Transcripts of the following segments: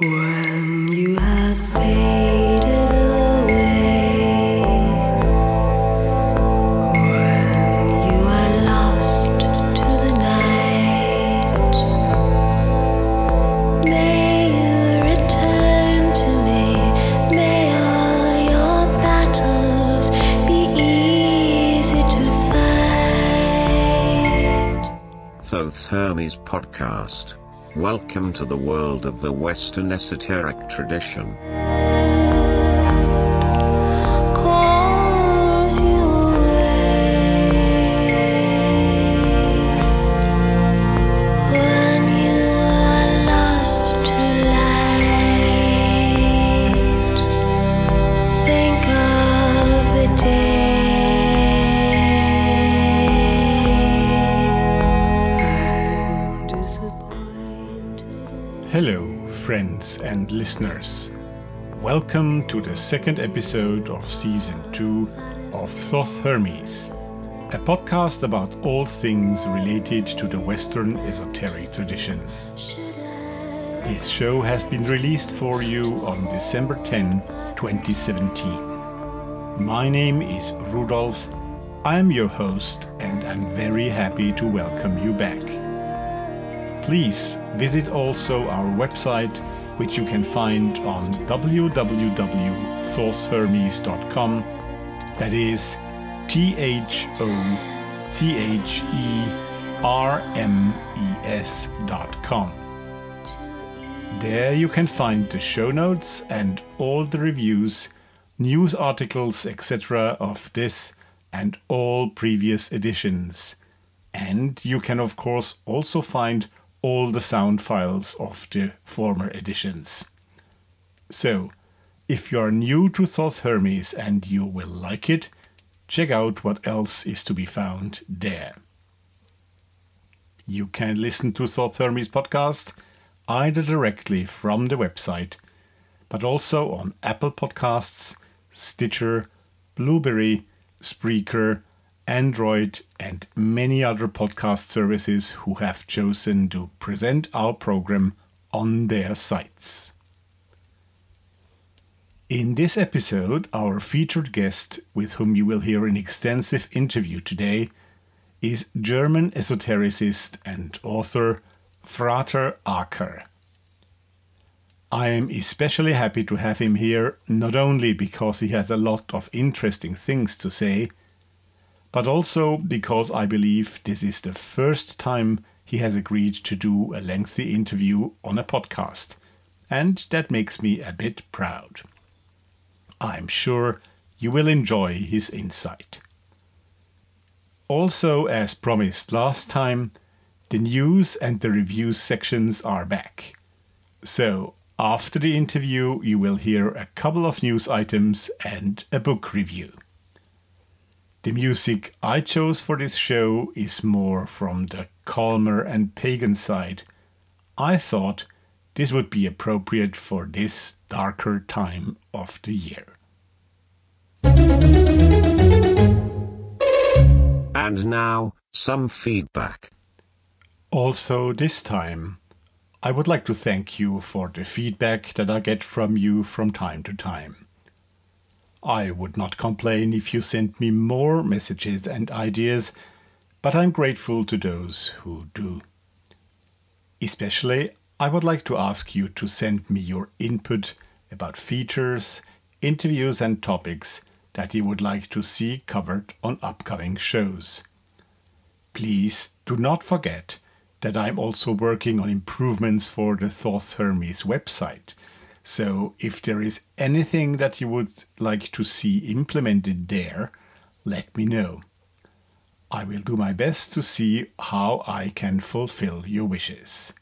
When Welcome to the world of the Western esoteric tradition. Listeners. Welcome to the second episode of season 2 of Thoth Hermes, a podcast about all things related to the Western esoteric tradition. This show has been released for you on December 10, 2017. My name is Rudolf. I am your host, and I'm very happy to welcome you back. Please visit also our website, which you can find on www.thothhermes.com. That is T H O T H E R M E S dot com. There you can find the show notes and all the reviews, news articles, etc. of this and all previous editions. And you can, of course, also find all the sound files of the former editions. So, if you are new to Thoth Hermes and you will like it, check out what else is to be found there. You can listen to Thoth Hermes podcast either directly from the website, but also on Apple Podcasts, Stitcher, Blubrry, Spreaker, Android, and many other podcast services who have chosen to present our program on their sites. In this episode, our featured guest, with whom you will hear an extensive interview today, is German esotericist and author Frater Acher. I am especially happy to have him here, not only because he has a lot of interesting things to say, but also because I believe this is the first time he has agreed to do a lengthy interview on a podcast, and that makes me a bit proud. I'm sure you will enjoy his insight. Also, as promised last time, the news and the reviews sections are back. So, after the interview, you will hear a couple of news items and a book review. The music I chose for this show is more from the calmer and pagan side. I thought this would be appropriate for this darker time of the year. And now, some feedback. Also, this time, I would like to thank you for the feedback that I get from you from time to time. I would not complain if you sent me more messages and ideas, but I'm grateful to those who do. Especially, I would like to ask you to send me your input about features, interviews, and topics that you would like to see covered on upcoming shows. Please do not forget that I'm also working on improvements for the Thoth Hermes website. So if there is anything that you would like to see implemented there, let me know. I will do my best to see how I can fulfill your wishes.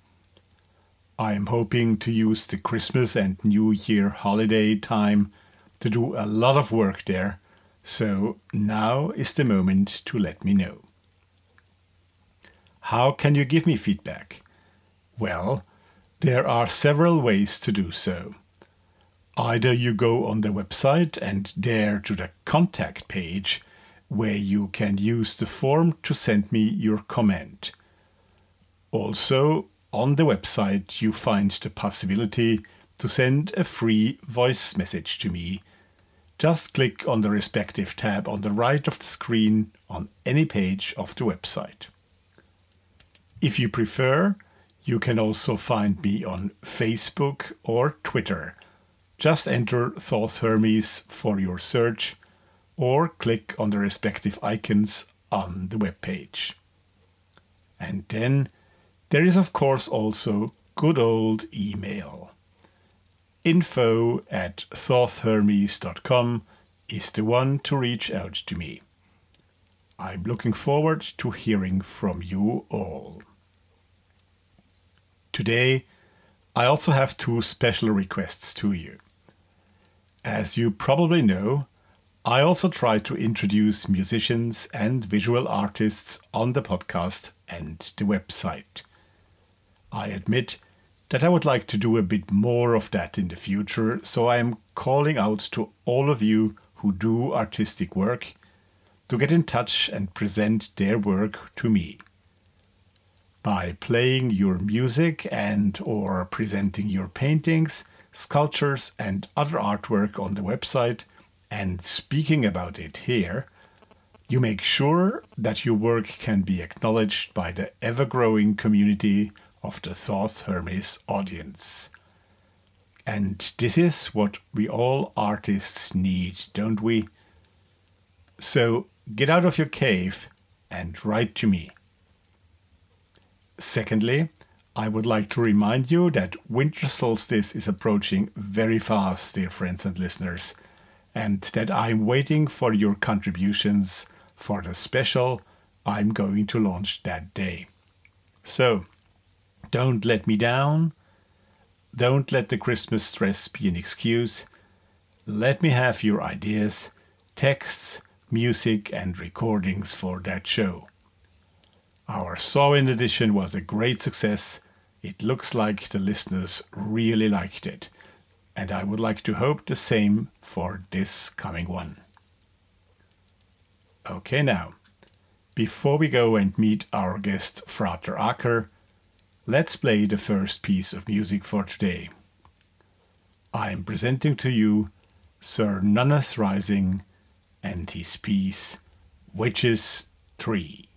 I am hoping to use the Christmas and New Year holiday time to do a lot of work there, so now is the moment to let me know. How can you give me feedback? Well, there are several ways to do so. Either you go on the website and there to the contact page where you can use the form to send me your comment. Also, on the website you find the possibility to send a free voice message to me. Just click on the respective tab on the right of the screen on any page of the website. If you prefer, you can also find me on Facebook or Twitter. Just enter Thoth Hermes for your search or click on the respective icons on the webpage. And then there is, of course, also good old email. Info at thothhermes.com is the one to reach out to me. I'm looking forward to hearing from you all. Today, I also have two special requests to you. As you probably know, I also try to introduce musicians and visual artists on the podcast and the website. I admit that I would like to do a bit more of that in the future, so I am calling out to all of you who do artistic work to get in touch and present their work to me. By playing your music and or presenting your paintings, sculptures and other artwork on the website and speaking about it here, you make sure that your work can be acknowledged by the ever growing community of the Thoth Hermes audience. And this is what we all artists need, don't we? So get out of your cave and write to me. Secondly, I would like to remind you that winter solstice is approaching very fast, dear friends and listeners, and that I'm waiting for your contributions for the special I'm going to launch that day. So, don't let me down. Don't let the Christmas stress be an excuse. Let me have your ideas, texts, music, and recordings for that show. Our Samhain edition was a great success. It looks like the listeners really liked it, and I would like to hope the same for this coming one. Okay, now, before we go and meet our guest Frater Acher, let's play the first piece of music for today. I am presenting to you Sir Nunna's Rising and his piece Witches Tree.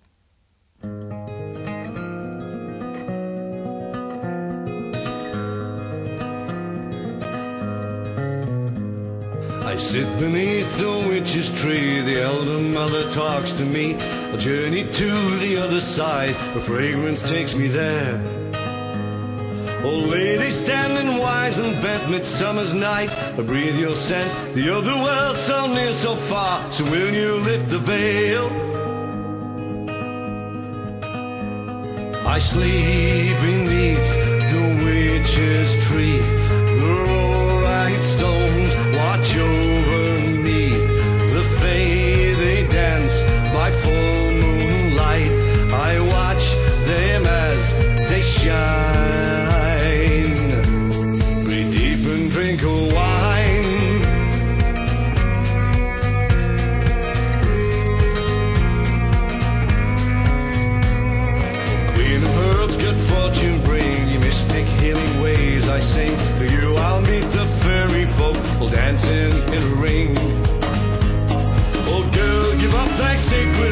I sit beneath the witch's tree, the elder mother talks to me. A journey to the other side, a fragrance takes me there. Old lady standing wise and bent midsummer's night. I breathe your scent, the other world so near, so far. So will you lift the veil? I sleep beneath the witch's tree. Dancing in a ring. Old girl, give up thy sacred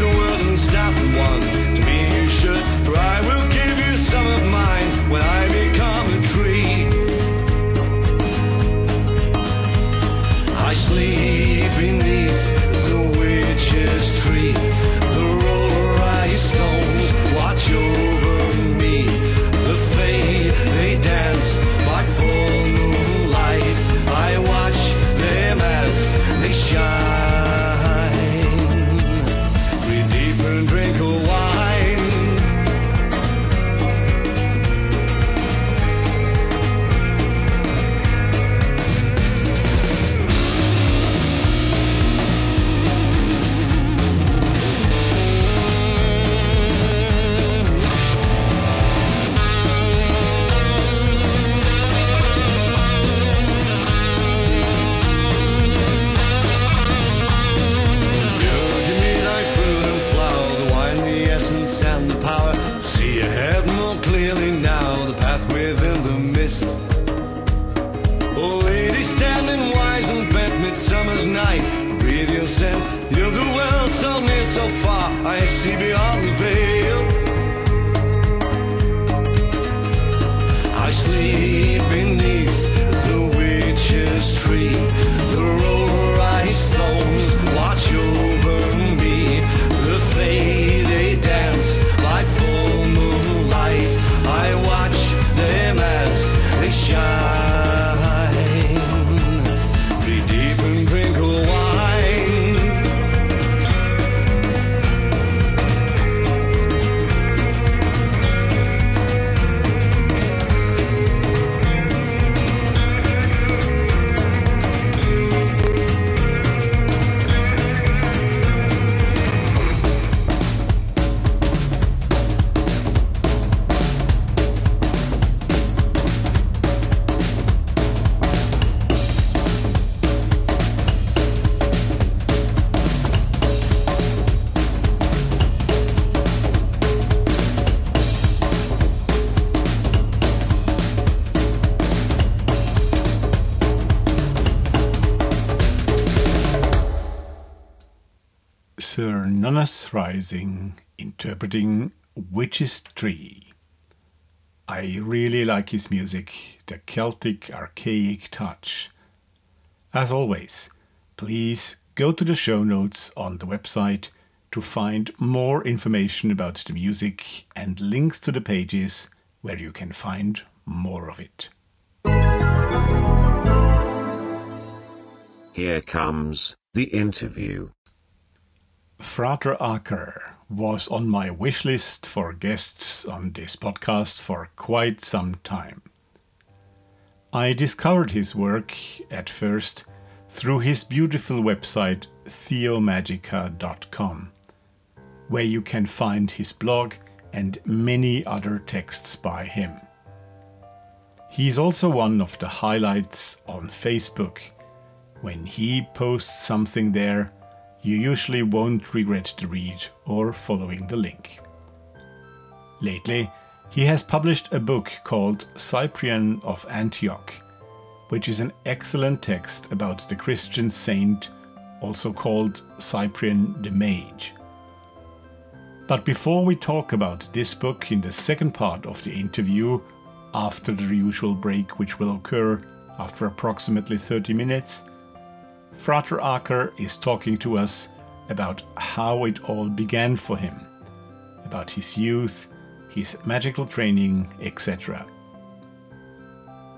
Sir Rising interpreting Witch's Tree. I really like his music, the Celtic archaic touch. As always, please go to the show notes on the website to find more information about the music and links to the pages where you can find more of it. Here comes the interview. Frater Acher was on my wish list for guests on this podcast for quite some time. I discovered his work at first through his beautiful website theomagica.com, where you can find his blog and many other texts by him. He is also one of the highlights on Facebook. When he posts something there, you usually won't regret the read or following the link. Lately, he has published a book called Cyprian of Antioch, which is an excellent text about the Christian saint, also called Cyprian the Mage. But before we talk about this book in the second part of the interview, after the usual break which will occur after approximately 30 minutes, Frater Acher is talking to us about how it all began for him, about his youth, his magical training, etc.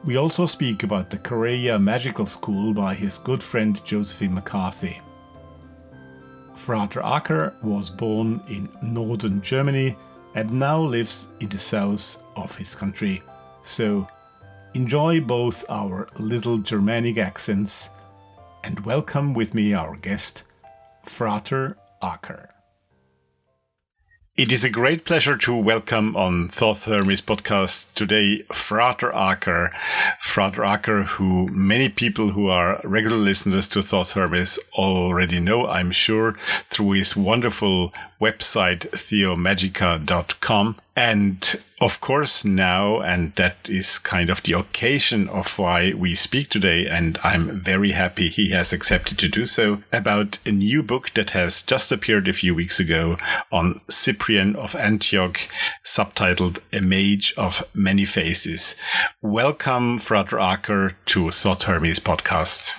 We also speak about the Quareia Magical School by his good friend Josephine McCarthy. Frater Acher was born in northern Germany and now lives in the south of his country, so enjoy both our little Germanic accents and welcome with me our guest, Frater Acher. It is a great pleasure to welcome on Thoth Hermes podcast today Frater Acher. Frater Acher, who many people who are regular listeners to Thoth Hermes already know, I'm sure, through his wonderful website, theomagica.com. And of course, now, and that is kind of the occasion of why we speak today, and I'm very happy he has accepted to do so, about a new book that has just appeared a few weeks ago on Cyprian of Antioch, subtitled A Mage of Many Faces. Welcome, Frater Acher, to Thoth Hermes podcast.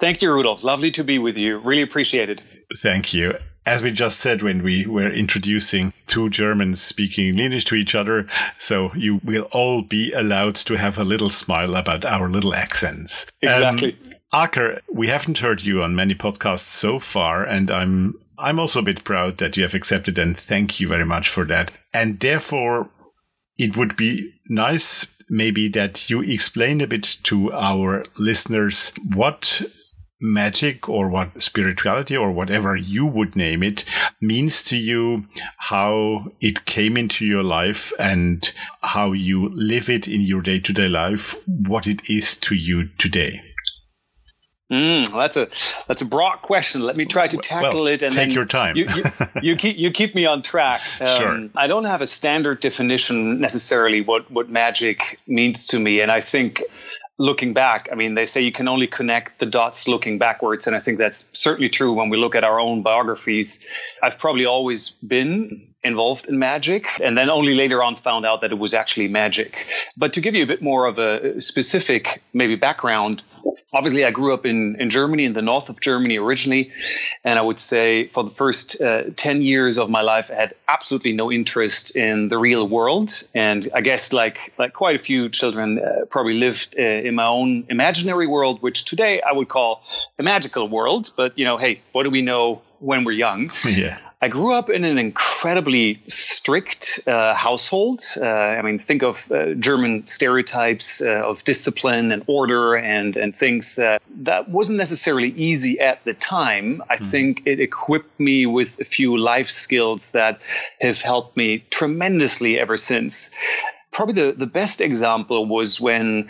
Thank you, Rudolf. Lovely to be with you. Really appreciate it. Thank you. As we just said when we were introducing two Germans speaking English to each other, so you will all be allowed to have a little smile about our little accents. Exactly. Um, Acher, we haven't heard you on many podcasts so far, and I'm I'm also a bit proud that you have accepted, and thank you very much for that. And therefore, it would be nice maybe that you explain a bit to our listeners what magic or what spirituality or whatever you would name it means to you, how it came into your life and how you live it in your day to day life, what it is to you today. Mm, that's a that's a broad question. Let me try to tackle well, it and take your time. you, you, you keep you keep me on track. Um, Sure. I don't have a standard definition necessarily what what magic means to me, and I think looking back, I mean, they say you can only connect the dots looking backwards. And I think that's certainly true when we look at our own biographies. I've probably always been involved in magic and then only later on found out that it was actually magic. But to give you a bit more of a specific, maybe background, obviously I grew up in, in Germany, in the north of Germany originally. And I would say for the first uh, 10 years of my life, I had absolutely no interest in the real world. And I guess like, like quite a few children uh, probably lived uh, in my own imaginary world, which today I would call a magical world. But, you know, hey, what do we know when we're young. Yeah. I grew up in an incredibly strict uh, household. Uh, I mean, think of uh, German stereotypes uh, of discipline and order and and things that wasn't necessarily easy at the time. I mm. think it equipped me with a few life skills that have helped me tremendously ever since. Probably the, the best example was when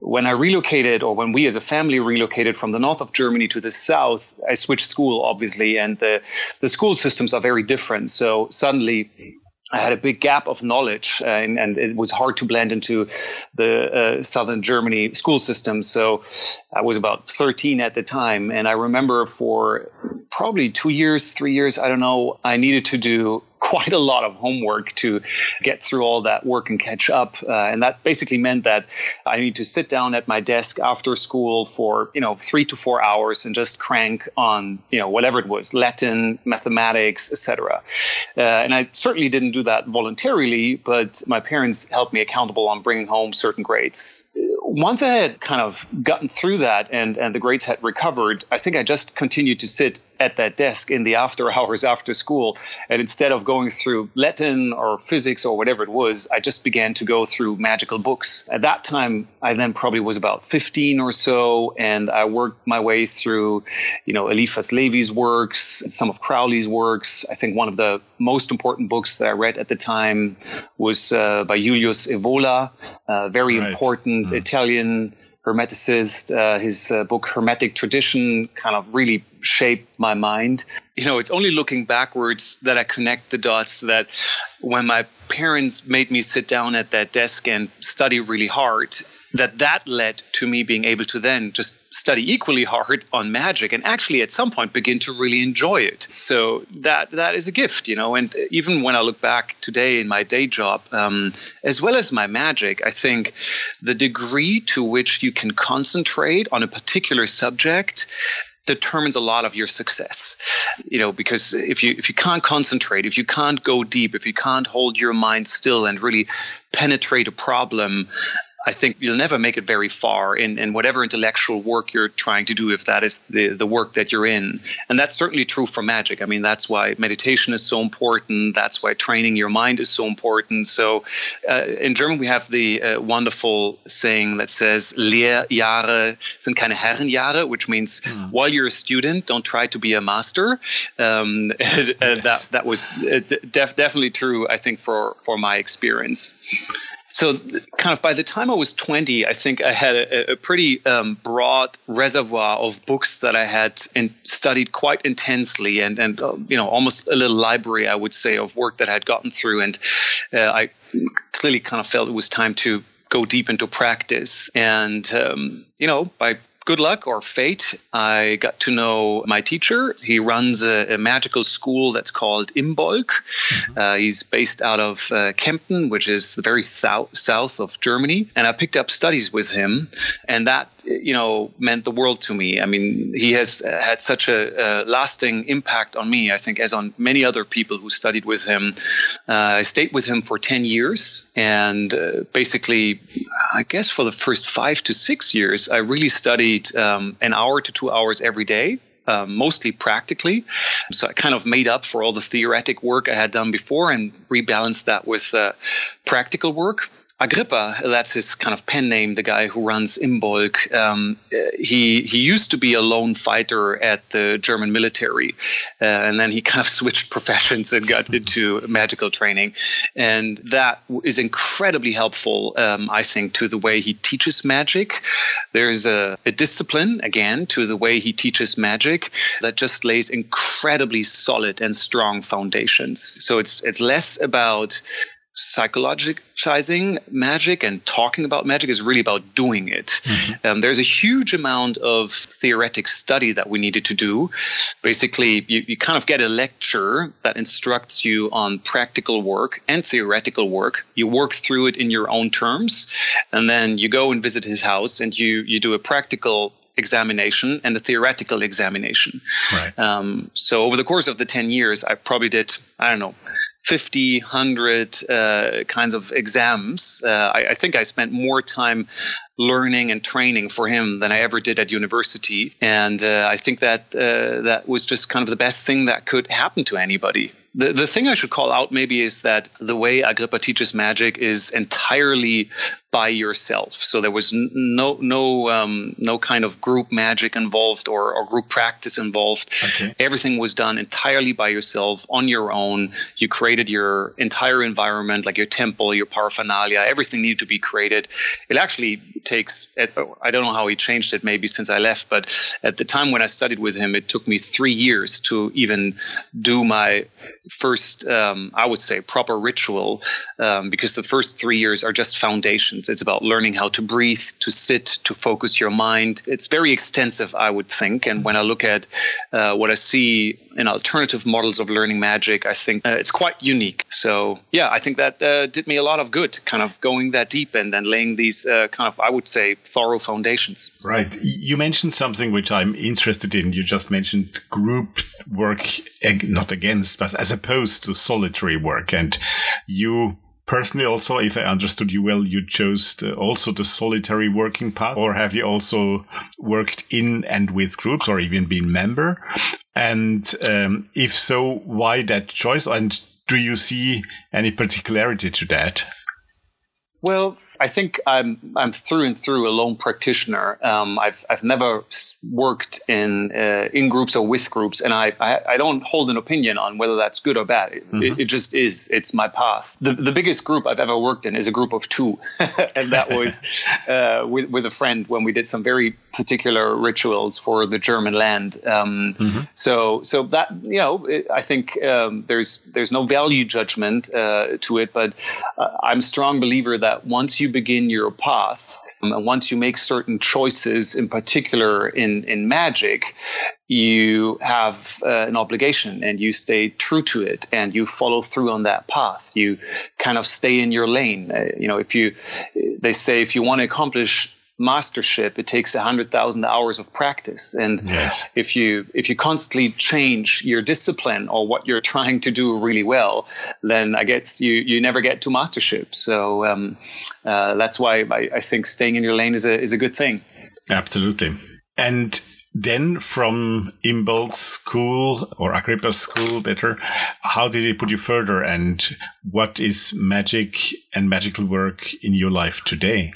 when I relocated, or when we as a family relocated from the north of Germany to the south, I switched school, obviously, and the, the school systems are very different. So suddenly, I had a big gap of knowledge, uh, and, and, it was hard to blend into the uh, southern Germany school system. So I was about 13 at the time, and I remember for probably two years, three years, I don't know, I needed to do quite a lot of homework to get through all that work and catch up. Uh, and that basically meant that I need to sit down at my desk after school for, you know, three to four hours and just crank on, you know, whatever it was, Latin, mathematics, etc. Uh, and I certainly didn't do that voluntarily, but my parents held me accountable on bringing home certain grades. Once I had kind of gotten through that and, and the grades had recovered, I think I just continued to sit at that desk in the after hours after school. And instead of going through Latin or physics or whatever it was, I just began to go through magical books. At that time, I then probably was about 15 or so, and I worked my way through, you know, Eliphas Levi's works, some of Crowley's works. I think one of the most important books that I read at the time was uh, by Julius Evola, a very right. important mm. Italian hermeticist. Uh, his uh, book Hermetic Tradition kind of really shaped my mind. You know, it's only looking backwards that I connect the dots that when my parents made me sit down at that desk and study really hard, that that led to me being able to then just study equally hard on magic and actually at some point begin to really enjoy it. So that that is a gift you know and even when i look back today in my day job um, as well as my magic i think the degree to which you can concentrate on a particular subject determines a lot of your success. You know because if you if you can't concentrate if you can't go deep if you can't hold your mind still and really penetrate a problem I think you'll never make it very far in, in whatever intellectual work you're trying to do, if that is the, the work that you're in. And that's certainly true for magic. I mean, that's why meditation is so important. That's why training your mind is so important. So uh, in German, we have the uh, wonderful saying that says, Lehrjahre sind keine Herrenjahre, which means mm. while you're a student, don't try to be a master. Um, yes. that, that was uh, def- definitely true, I think, for, for my experience so kind of by the time I was 20, I think I had a, a pretty um, broad reservoir of books that I had in, studied quite intensely and, and uh, you know, almost a little library, I would say, of work that I had gotten through. And uh, I clearly kind of felt it was time to go deep into practice. And, um, you know, by good luck or fate, I got to know my teacher. He runs a, a magical school that's called Imbolc. Mm-hmm. Uh, he's based out of uh, Kempten, which is the very south south of Germany. And I picked up studies with him, and that you know meant the world to me. I mean, he has had such a, a lasting impact on me. I think as on many other people who studied with him. Uh, I stayed with him for ten years, and uh, basically, I guess for the first five to six years, I really studied um, an hour to two hours every day. Um, mostly practically. So I kind of made up for all the theoretic work I had done before and rebalanced that with uh, practical work. Agrippa, that's his kind of pen name, the guy who runs Imbolc. Um, he he used to be a lone fighter at the German military, uh, and then he kind of switched professions and got into magical training, and that is incredibly helpful, um, I think, to the way he teaches magic. There's a, a discipline again to the way he teaches magic that just lays incredibly solid and strong foundations. So it's it's less about psychologizing magic and talking about magic is really about doing it. Mm-hmm. Um, there's a huge amount of theoretic study that we needed to do. Basically, you, you kind of get a lecture that instructs you on practical work and theoretical work. You work through it in your own terms, and then you go and visit his house and you, you do a practical examination and a theoretical examination. Right. Um, so over the course of the 10 years, I probably did, I don't know, 50, 100 uh, kinds of exams. Uh, I, I, think I spent more time learning and training for him than I ever did at university. And uh, I think that uh, that was just kind of the best thing that could happen to anybody. The, the thing I should call out maybe is that the way Agrippa teaches magic is entirely by yourself. So there was no no um, no kind of group magic involved or, or group practice involved. Okay. Everything was done entirely by yourself on your own. You created your entire environment, like your temple, your paraphernalia. Everything needed to be created. It actually takes. I don't know how he changed it. Maybe since I left, but at the time when I studied with him, it took me three years to even do my first, um, I would say, proper ritual, um, because the first three years are just It's about learning how to breathe, to sit, to focus your mind. It's very extensive, I would think. And when I look at uh, what I see in alternative models of learning magic, I think uh, it's quite unique. So, yeah, I think that uh, did me a lot of good, kind of going that deep and then laying these uh, kind of, I would say, thorough foundations. Right. You mentioned something which I'm interested in. You just mentioned group work, not against, but as opposed to solitary work. And you personally also if i understood you well you chose the, also the solitary working path or have you also worked in and with groups or even been member? And um, if so why that choice? And do you see any particularity to that? Well I think I'm I'm through and through a lone practitioner. Um, I've I've never worked in uh, in groups or with groups, and I, I, I don't hold an opinion on whether that's good or bad. It, mm-hmm. it, it, just is. It's my path. The the biggest group I've ever worked in is a group of two, and that was uh, with with a friend when we did some very particular rituals for the German land. Um, mm-hmm. So so that you know I think um, there's there's no value judgment uh, to it, but uh, I'm a strong believer that once you you begin your path, um, and once you make certain choices, in particular in, in magic, you have uh, an obligation and you stay true to it and you follow through on that path. You kind of stay in your lane. Uh, you know, if you, they say, if you want to accomplish mastership it takes 100000 hours of practice. And yes. if you if you constantly change your discipline or what you're trying to do really well then i guess you you never get to mastership. So um, uh, that's why I, I think staying in your lane is a is a good thing. Absolutely. And then from Imbolc's school or Agrippa's school, better, how did it put you further? And what is magic and magical work in your life today?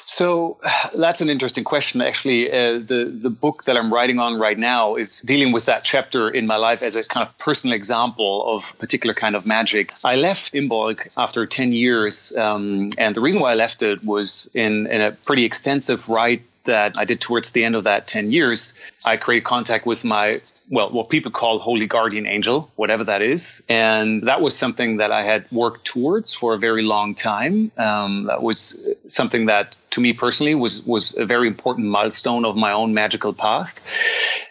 So that's an interesting question. Actually, uh, the the book that I'm writing on right now is dealing with that chapter in my life as a kind of personal example of particular kind of magic. I left Imbolc after ten years, um, and the reason why I left it was in, in a pretty extensive rite that I did towards the end of that 10 years, I created contact with my, well, what people call holy guardian angel, whatever that is. And that was something that I had worked towards for a very long time. Um, that was something that to me personally was was a very important milestone of my own magical path.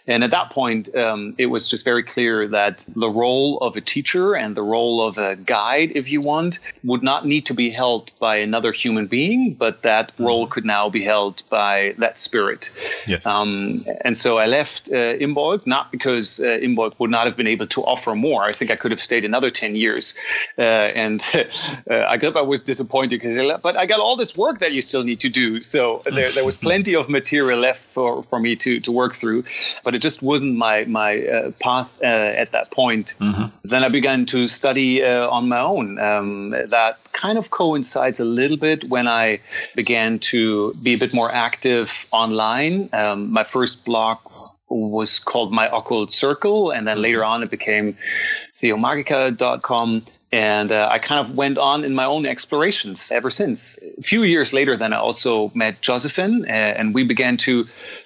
And at that point, um, it was just very clear that the role of a teacher and the role of a guide, if you want, would not need to be held by another human being, but that role could now be held by that spirit. Yes. Um, and so I left uh, Imbolc, not because uh, Imbolc would not have been able to offer more. I think I could have stayed another 10 years. Uh, and uh, Agrippa was disappointed because, but I got all this work that you still need to do. So there, there was plenty of material left for, for me to, to work through, but it just wasn't my, my uh, path uh, at that point. Mm-hmm. Then I began to study uh, on my own. Um, that kind of coincides a little bit when I began to be a bit more active online. Um, my first blog was called My Occult Circle, and then later on it became theomagica.com and uh, I kind of went on in my own explorations ever since. A few years later, then I also met Josephine, uh, and we began to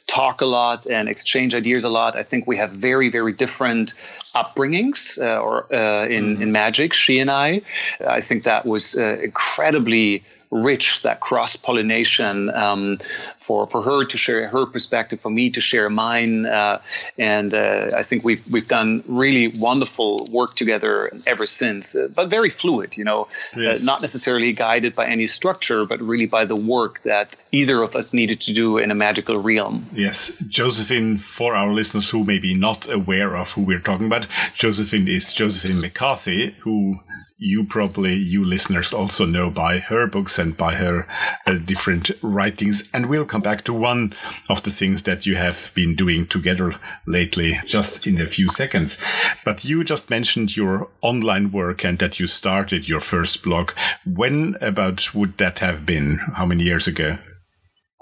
talk a lot and exchange ideas a lot. I think we have very, very different upbringings uh, or uh, in in magic. She and I, I think that was uh, incredibly rich that cross pollination um, for for her to share her perspective, for me to share mine, uh, and uh, I think we've we've done really wonderful work together ever since. Uh, but very fluid, you know, Yes. uh, not necessarily guided by any structure, but really by the work that either of us needed to do in a magical realm. Yes, Josephine, for our listeners who may be not aware of who we're talking about, Josephine is Josephine McCarthy, who you probably, you listeners, also know by her books and by her uh, different writings. And we'll come back to one of the things that you have been doing together lately, just in a few seconds. But you just mentioned your online work and that you started your first blog. When about would that have been? How many years ago?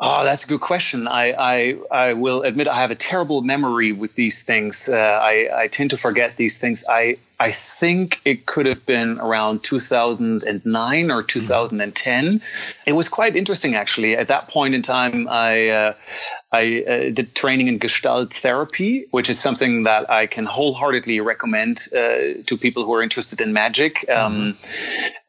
Oh, that's a good question. I, I, I will admit I have a terrible memory with these things. Uh, I, I tend to forget these things. I, I think it could have been around 2009 or 2010. It was quite interesting, actually. At that point in time, I, uh, I uh, did training in Gestalt therapy, which is something that I can wholeheartedly recommend uh, to people who are interested in magic. Um,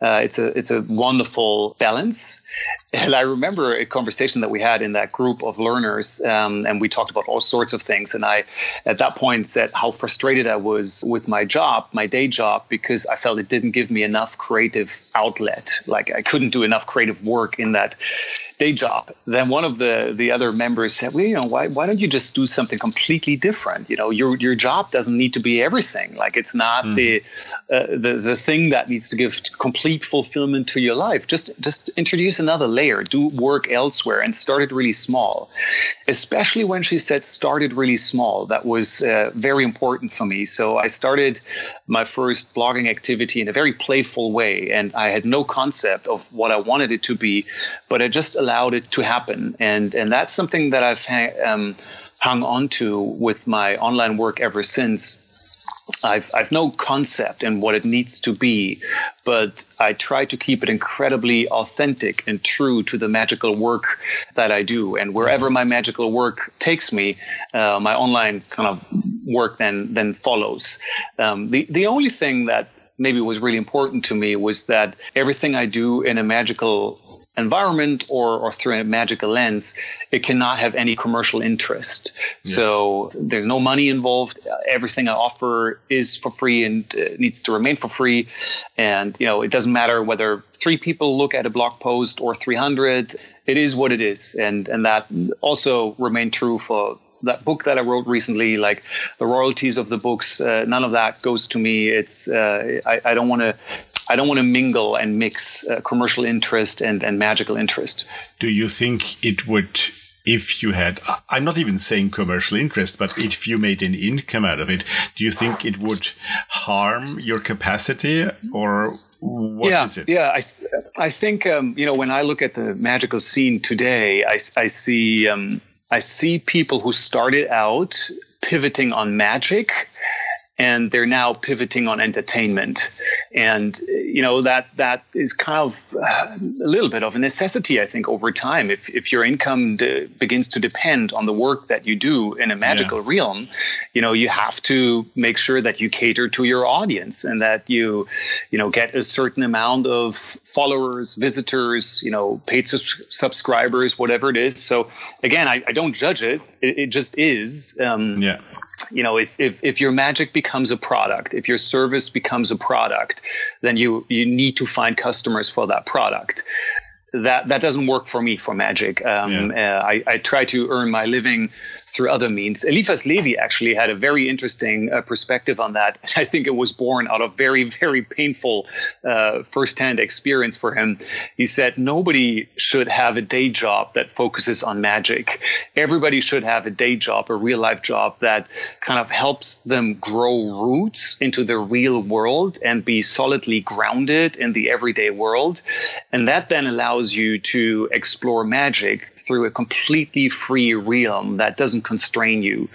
uh, it's a it's a wonderful balance. And I remember a conversation that we had in that group of learners, um, and we talked about all sorts of things. And I, at that point, said how frustrated I was with my job, my day job, because I felt it didn't give me enough creative outlet. Like I couldn't do enough creative work in that day job. Then one of the the other members said, "Well, you know, why why don't you just do something completely different? You know, your your job doesn't need to be everything. Like it's not the uh, the the thing that needs to give complete fulfillment to your life. Just just introduce another layer. Do work elsewhere and start it really small. Especially when she said started really small. That was uh, very important for me. So I started my first blogging activity in a very playful way, and I had no concept of what I wanted it to be, but I just allowed it to happen. And and that's something that I've ha- um, hung on to with my online work ever since. I've, I've no concept in what it needs to be, but I try to keep it incredibly authentic and true to the magical work that I do. And wherever my magical work takes me, uh, my online kind of work then then follows. Um, the the only thing that maybe was really important to me was that everything I do in a magical environment or, or through a magical lens, it cannot have any commercial interest. So there's no money involved. Everything I offer is for free and uh, needs to remain for free. And, you know, it doesn't matter whether three people look at a blog post or 300. It is what it is. And, and that also remained true for that book that I wrote recently, like the royalties of the books, uh, none of that goes to me. It's uh, I, I don't want to I don't want to mingle and mix uh, commercial interest and, and magical interest. Do you think it would, if you had, I'm not even saying commercial interest, but if you made an income out of it, do you think it would harm your capacity or what yeah, is it? yeah. I I think um, you know when I look at the magical scene today, I, I see um, I see people who started out pivoting on magic and they're now pivoting on entertainment and you know that that is kind of uh, a little bit of a necessity i think over time if, if your income de- begins to depend on the work that you do in a magical realm you know you have to make sure that you cater to your audience and that you you know get a certain amount of followers visitors you know paid subscribers whatever it is so again i, I don't judge it. it it just is um, Yeah. You know if, if if your magic becomes a product if your service becomes a product then you you need to find customers for that product that that doesn't work for me for magic. Um, uh, I, I try to earn my living through other means. Eliphas Levi actually had a very interesting uh, perspective on that. I think it was born out of very very painful uh, firsthand experience for him. He said nobody should have a day job that focuses on magic. Everybody should have a day job, a real life job that kind of helps them grow roots into the real world and be solidly grounded in the everyday world, and that then allows allows you to explore magic through a completely free realm that doesn't constrain you.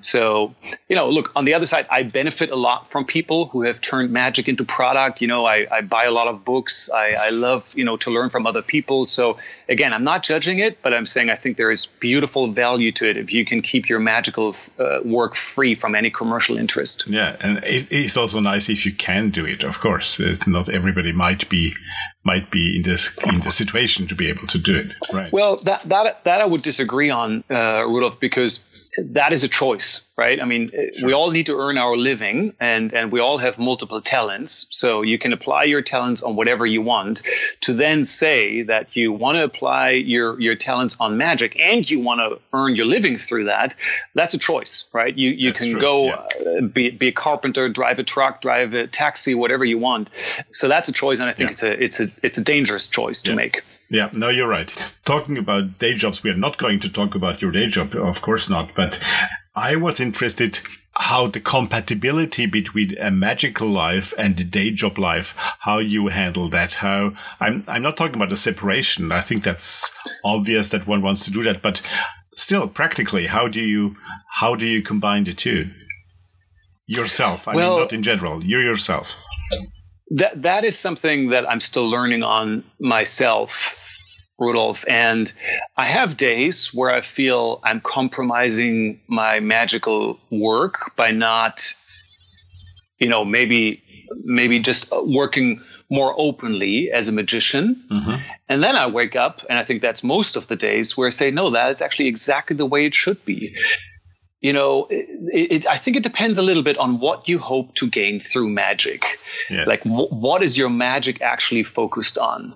So, you know, look, on the other side, I benefit a lot from people who have turned magic into product. You know, I, I buy a lot of books. I, I love, you know, to learn from other people. So, again, I'm not judging it, but I'm saying I think there is beautiful value to it if you can keep your magical uh, work free from any commercial interest. Yeah, and it is also nice if you can do it. Of course, not everybody might be might be in this in the situation to be able to do it. Right. Well, that that that I would disagree on, uh, Rudolf, because that is a choice, right? I mean, we all need to earn our living, and and we all have multiple talents. So you can apply your talents on whatever you want. To then say that you want to apply your your talents on magic and you want to earn your living through that, that's a choice, right? You you That's can true, go yeah. uh, be be a carpenter, drive a truck, drive a taxi, whatever you want. So that's a choice, and I think Yeah. it's a it's a it's a dangerous choice to Yeah. make. Yeah, no, you're right. Talking about day jobs, we are not going to talk about your day job, of course not. But I was interested how the compatibility between a magical life and the day job life, how you handle that. How I'm I'm not talking about a separation. I think that's obvious that one wants to do that, but still, practically, how do you how do you combine the two? Yourself, I Well- mean, not in general. You yourself. that that is something that I'm still learning on myself, Rudolf. And I have days where I feel I'm compromising my magical work by not, you know, maybe maybe just working more openly as a magician. Mm-hmm. And then I wake up, and I think that's most of the days where I say, no, that is actually exactly the way it should be. You know, it, it, I think it depends a little bit on what you hope to gain through magic. Yes. Like, wh- what is your magic actually focused on?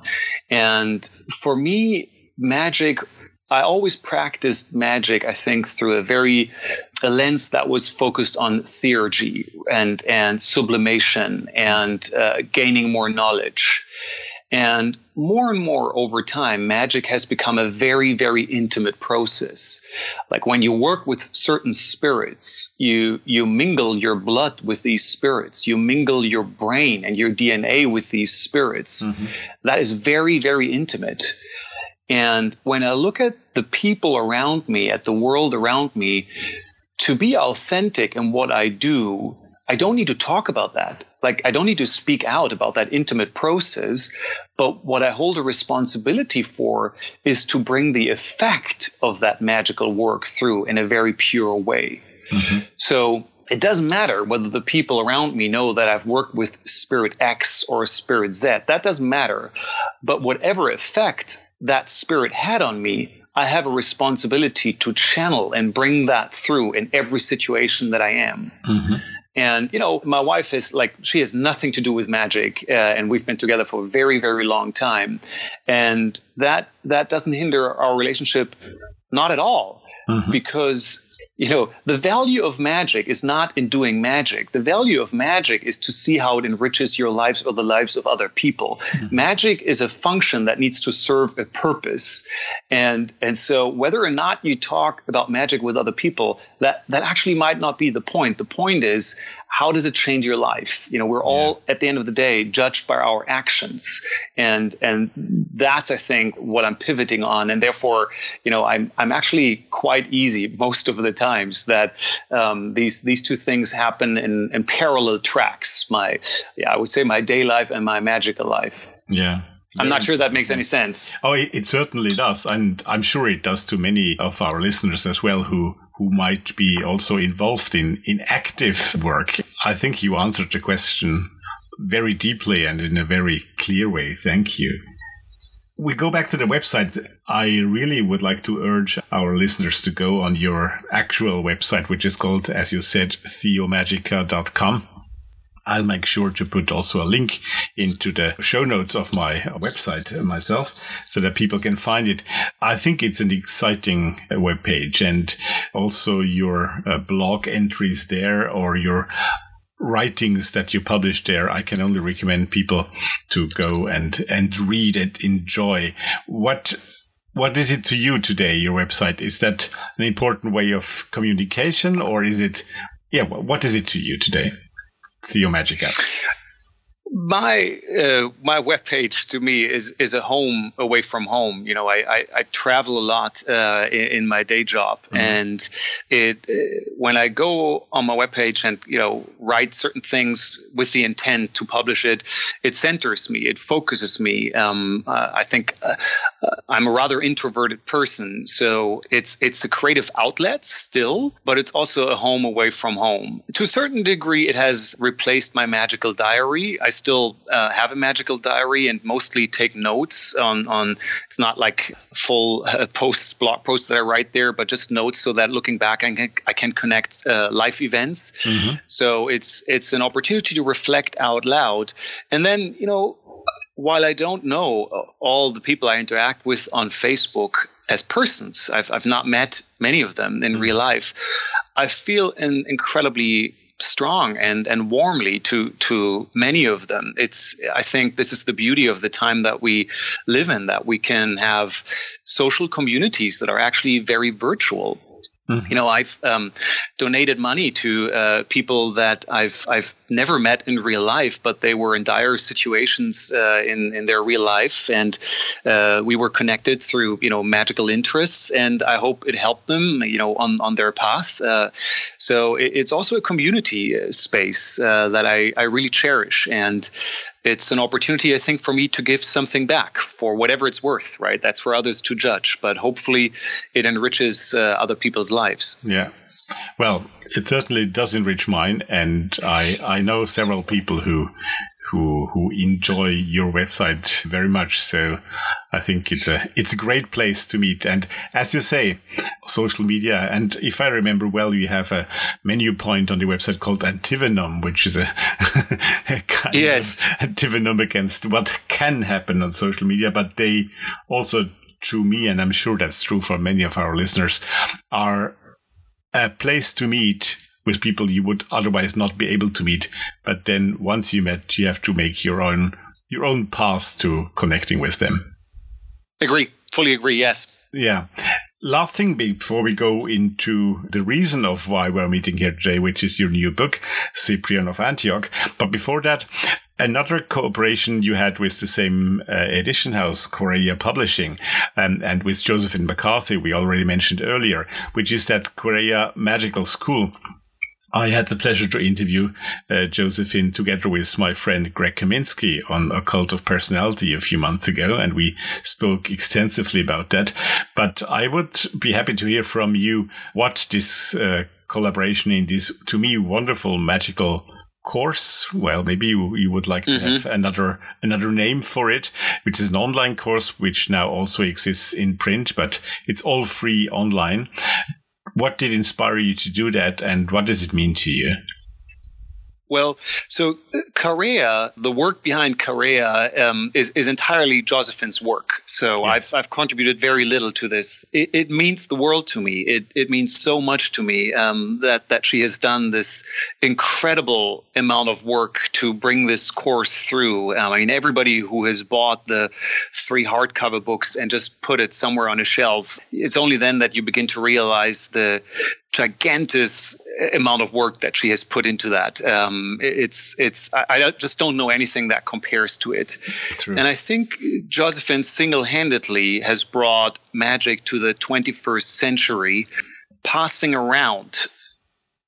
And for me, magic, I always practiced magic, I think, through a very a lens that was focused on theurgy and and sublimation and uh, gaining more knowledge. And more and more over time, magic has become a very, very intimate process. Like when you work with certain spirits, you you mingle your blood with these spirits. You mingle your brain and your DNA with these spirits. Mm-hmm. That is very, very intimate. And when I look at the people around me, at the world around me, to be authentic in what I do, I don't need to talk about that. Like, I don't need to speak out about that intimate process. But what I hold a responsibility for is to bring the effect of that magical work through in a very pure way. Mm-hmm. So it doesn't matter whether the people around me know that I've worked with Spirit X or Spirit Z. That doesn't matter. But whatever effect that spirit had on me, I have a responsibility to channel and bring that through in every situation that I am. Mm-hmm. And you know, my wife is like she has nothing to do with magic, uh, and we've been together for a very, very long time, and that that doesn't hinder our relationship, not at all, because you know the value of magic is not in doing magic. The value of magic is to see how it enriches your lives or the lives of other people. Hmm. Magic is a function that needs to serve a purpose, and and so whether or not you talk about magic with other people, that that actually might not be the point. The point is how does it change your life? You know, we're all at the end of the day judged by our actions, and and that's I think what I'm pivoting on, and therefore, you know, I'm I'm actually quite easy most of the times that um, these these two things happen in, in parallel tracks. My yeah, I would say my day life and my magical life. Yeah. I'm not sure that makes any sense. Oh, it, it certainly does, and I'm sure it does to many of our listeners as well, who who might be also involved in in active work. I think you answered the question very deeply and in a very clear way. Thank you. We go back to the website. I really would like to urge our listeners to go on your actual website, which is called, as you said, theomagica.com. I'll make sure to put also a link into the show notes of my website myself so that people can find it. I think it's an exciting webpage and also your uh, blog entries there or your writings that you publish there. I can only recommend people to go and, and read and enjoy. What what is it to you today, your website? Is that an important way of communication or is it, yeah, what is it to you today? Theo Magic app. My uh, my webpage to me is is a home away from home. You know, I I, I travel a lot uh, in, in, my day job, mm-hmm. and it uh, when I go on my webpage and you know write certain things with the intent to publish it, it centers me, it focuses me. Um, uh, I think uh, uh, I'm a rather introverted person, so it's it's a creative outlet still, but it's also a home away from home. To a certain degree, it has replaced my magical diary. I still uh, have a magical diary and mostly take notes on on. It's not like full uh, posts, blog posts that I write there, but just notes so that looking back, I can I can connect uh, life events. Mm-hmm. So it's it's an opportunity to reflect out loud, and then you know while I don't know all the people I interact with on Facebook as persons, I've, I've not met many of them in mm-hmm. real life. I feel an incredibly strong and and warmly to to many of them. It's i think this is the beauty of the time that we live in that we can have social communities that are actually very virtual Mm-hmm. You know, I've um, donated money to uh, people that I've I've never met in real life, but they were in dire situations uh, in in their real life, and uh, we were connected through you know magical interests, and I hope it helped them you know on on their path. Uh, so it, it's also a community uh, space uh, that I I really cherish, and it's an opportunity, I think, for me to give something back for whatever it's worth, right? That's for others to judge, but hopefully it enriches uh, other people's lives. Yeah. Well, it certainly does enrich mine. And I, I know several people who, who, who enjoy your website very much. So I think it's a it's a great place to meet. And as you say, social media. And if I remember well, you have a menu point on the website called Antivenom, which is a, a kind yes. of antivenom against what can happen on social media. But they also, to me, and I'm sure that's true for many of our listeners, are a place to meet with people you would otherwise not be able to meet. But then once you met, you have to make your own your own path to connecting with them. Agree. Fully agree. Yes. Yeah. Last thing before we go into the reason of why we're meeting here today, which is your new book, Cyprian of Antioch. But before that, another cooperation you had with the same uh, edition house, Quareia Publishing, um, and with Josephine McCarthy, we already mentioned earlier, which is that Quareia Magical School I had the pleasure to interview uh, Josephine together with my friend Greg Kaminsky on A Cult of Personality a few months ago, and we spoke extensively about that. But I would be happy to hear from you what this uh, collaboration in this, to me, wonderful magical course. Well, maybe you, you would like to mm-hmm. have another another name for it, which is an online course which now also exists in print, but it's all free online what did inspire you to do that and what does it mean to you? Well, so Quareia, the work behind Quareia um, is, is entirely Josephine's work. So yes. I've, I've contributed very little to this. It, it, means the world to me. It, it means so much to me um, that, that she has done this incredible amount of work to bring this course through. Um, I mean, everybody who has bought the three hardcover books and just put it somewhere on a shelf, it's only then that you begin to realize the gigantic amount of work that she has put into that. Um, it's it's I, I, just don't know anything that compares to it. True. And I think Josephine single-handedly has brought magic to the 21st century, passing around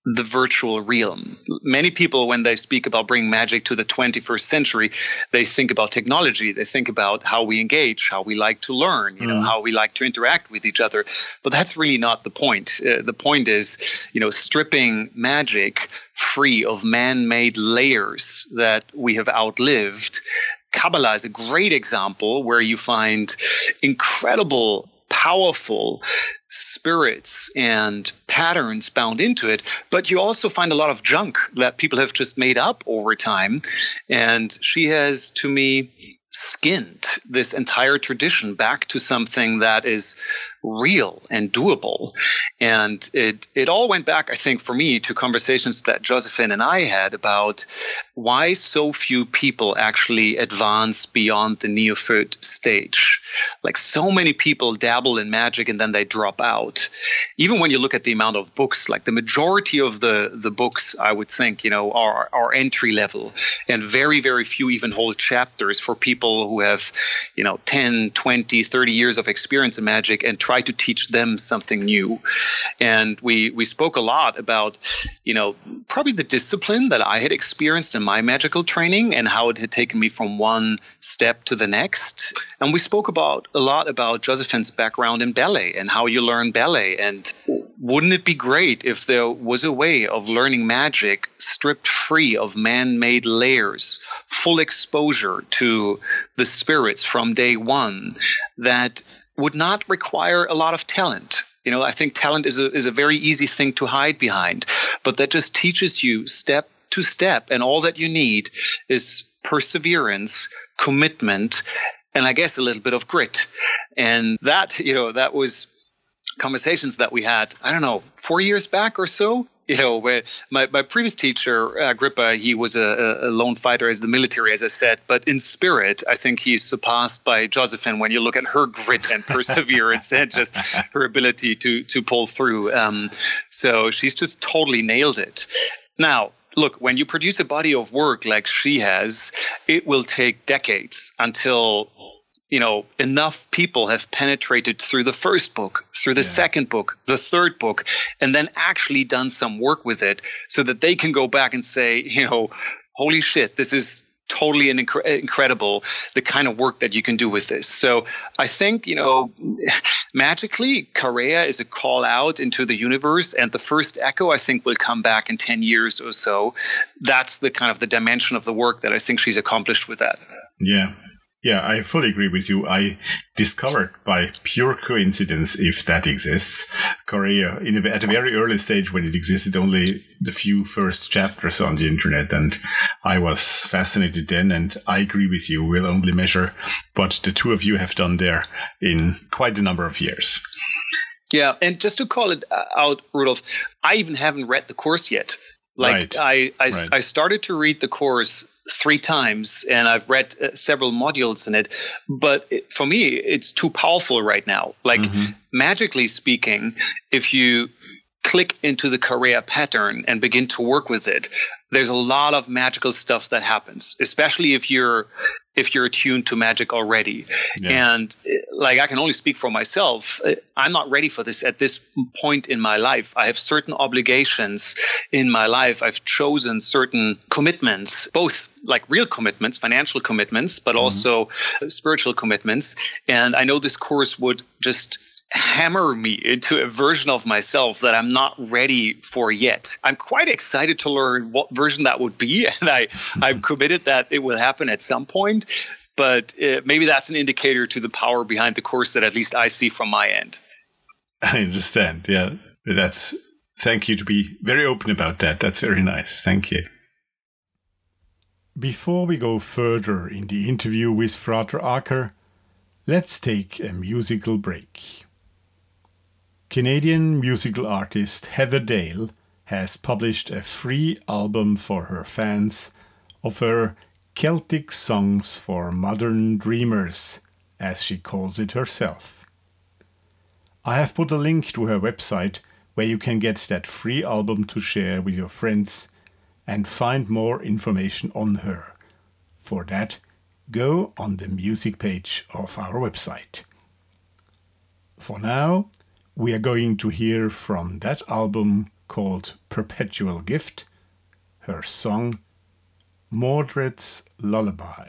the virtual realm. Many people, when they speak about bringing magic to the 21st century, they think about technology. They think about how we engage, how we like to learn, you know, mm. how we like to interact with each other. But that's really not the point. Uh, the point is, you know, stripping magic free of man-made layers that we have outlived. Kabbalah is a great example where you find incredible powerful spirits and patterns bound into it, but you also find a lot of junk that people have just made up over time. And she has, to me, skinned this entire tradition back to something that is real and doable. And it it all went back, I think, for me, to conversations that Josephine and I had about why so few people actually advance beyond the neophyte stage like so many people dabble in magic and then they drop out. Even when you look at the amount of books, like the majority of the the books, I would think, you know, are are entry level, and very very few even hold chapters for people who have, you know, 10, 20, 30 years of experience in magic and try to teach them something new. And we we spoke a lot about, you know, probably the discipline that I had experienced in my magical training and how it had taken me from one step to the next. And we spoke about a lot about Josephine's background in ballet and how you learn ballet. And wouldn't it be great if there was a way of learning magic stripped free of man made layers, full exposure to the spirits from day one that would not require a lot of talent? You know, I think talent is a, is a very easy thing to hide behind, but that just teaches you step to step. And all that you need is perseverance, commitment, and I guess a little bit of grit. And that, you know, that was conversations that we had, I don't know, four years back or so. You know, where my, my previous teacher, Agrippa, he was a, a lone fighter as the military, as I said, but in spirit, I think he's surpassed by Josephine when you look at her grit and perseverance and just her ability to to pull through. Um, so she's just totally nailed it. Now, look, when you produce a body of work like she has, it will take decades until you know enough people have penetrated through the first book through the yeah. second book the third book and then actually done some work with it so that they can go back and say you know holy shit this is totally inc- incredible the kind of work that you can do with this. So I think you know, magically, Quareia is a call out into the universe, and the first Echo I think will come back in ten years or so. That's the kind of the dimension of the work that I think she's accomplished with that. Yeah, yeah, I fully agree with you. I discovered by pure coincidence, if that exists, Quareia a, at a very early stage when it existed only the few first chapters on the internet. And I was fascinated then. And I agree with you. We'll only measure what the two of you have done there in quite a number of years. Yeah. And just to call it uh, out, Rudolf, I even haven't read the course yet. Like right. I, I, right. I started to read the course three times and I've read uh, several modules in it. But it, for me, it's too powerful right now. Like, mm-hmm. magically speaking, if you click into the Quareia pattern and begin to work with it, there's a lot of magical stuff that happens, especially if you're if you're attuned to magic already. Yeah. And like I can only speak for myself, I'm not ready for this at this point in my life. I have certain obligations in my life. I've chosen certain commitments, both like real commitments, financial commitments, but mm-hmm. also spiritual commitments. And I know this course would just hammer me into a version of myself that I'm not ready for yet. I'm quite excited to learn what version that would be, and I I'm committed that it will happen at some point. But uh, maybe that's an indicator to the power behind the course that at least I see from my end. I understand. Yeah, that's. Thank you to be very open about that. That's very nice. Thank you. Before we go further in the interview with Frater Acher, let's take a musical break. Canadian musical artist Heather Dale has published a free album for her fans of her Celtic songs for modern dreamers, as she calls it herself. I have put a link to her website where you can get that free album to share with your friends and find more information on her. For that, go on the music page of our website. For now, we are going to hear from that album called Perpetual Gift, her song Mordred's Lullaby.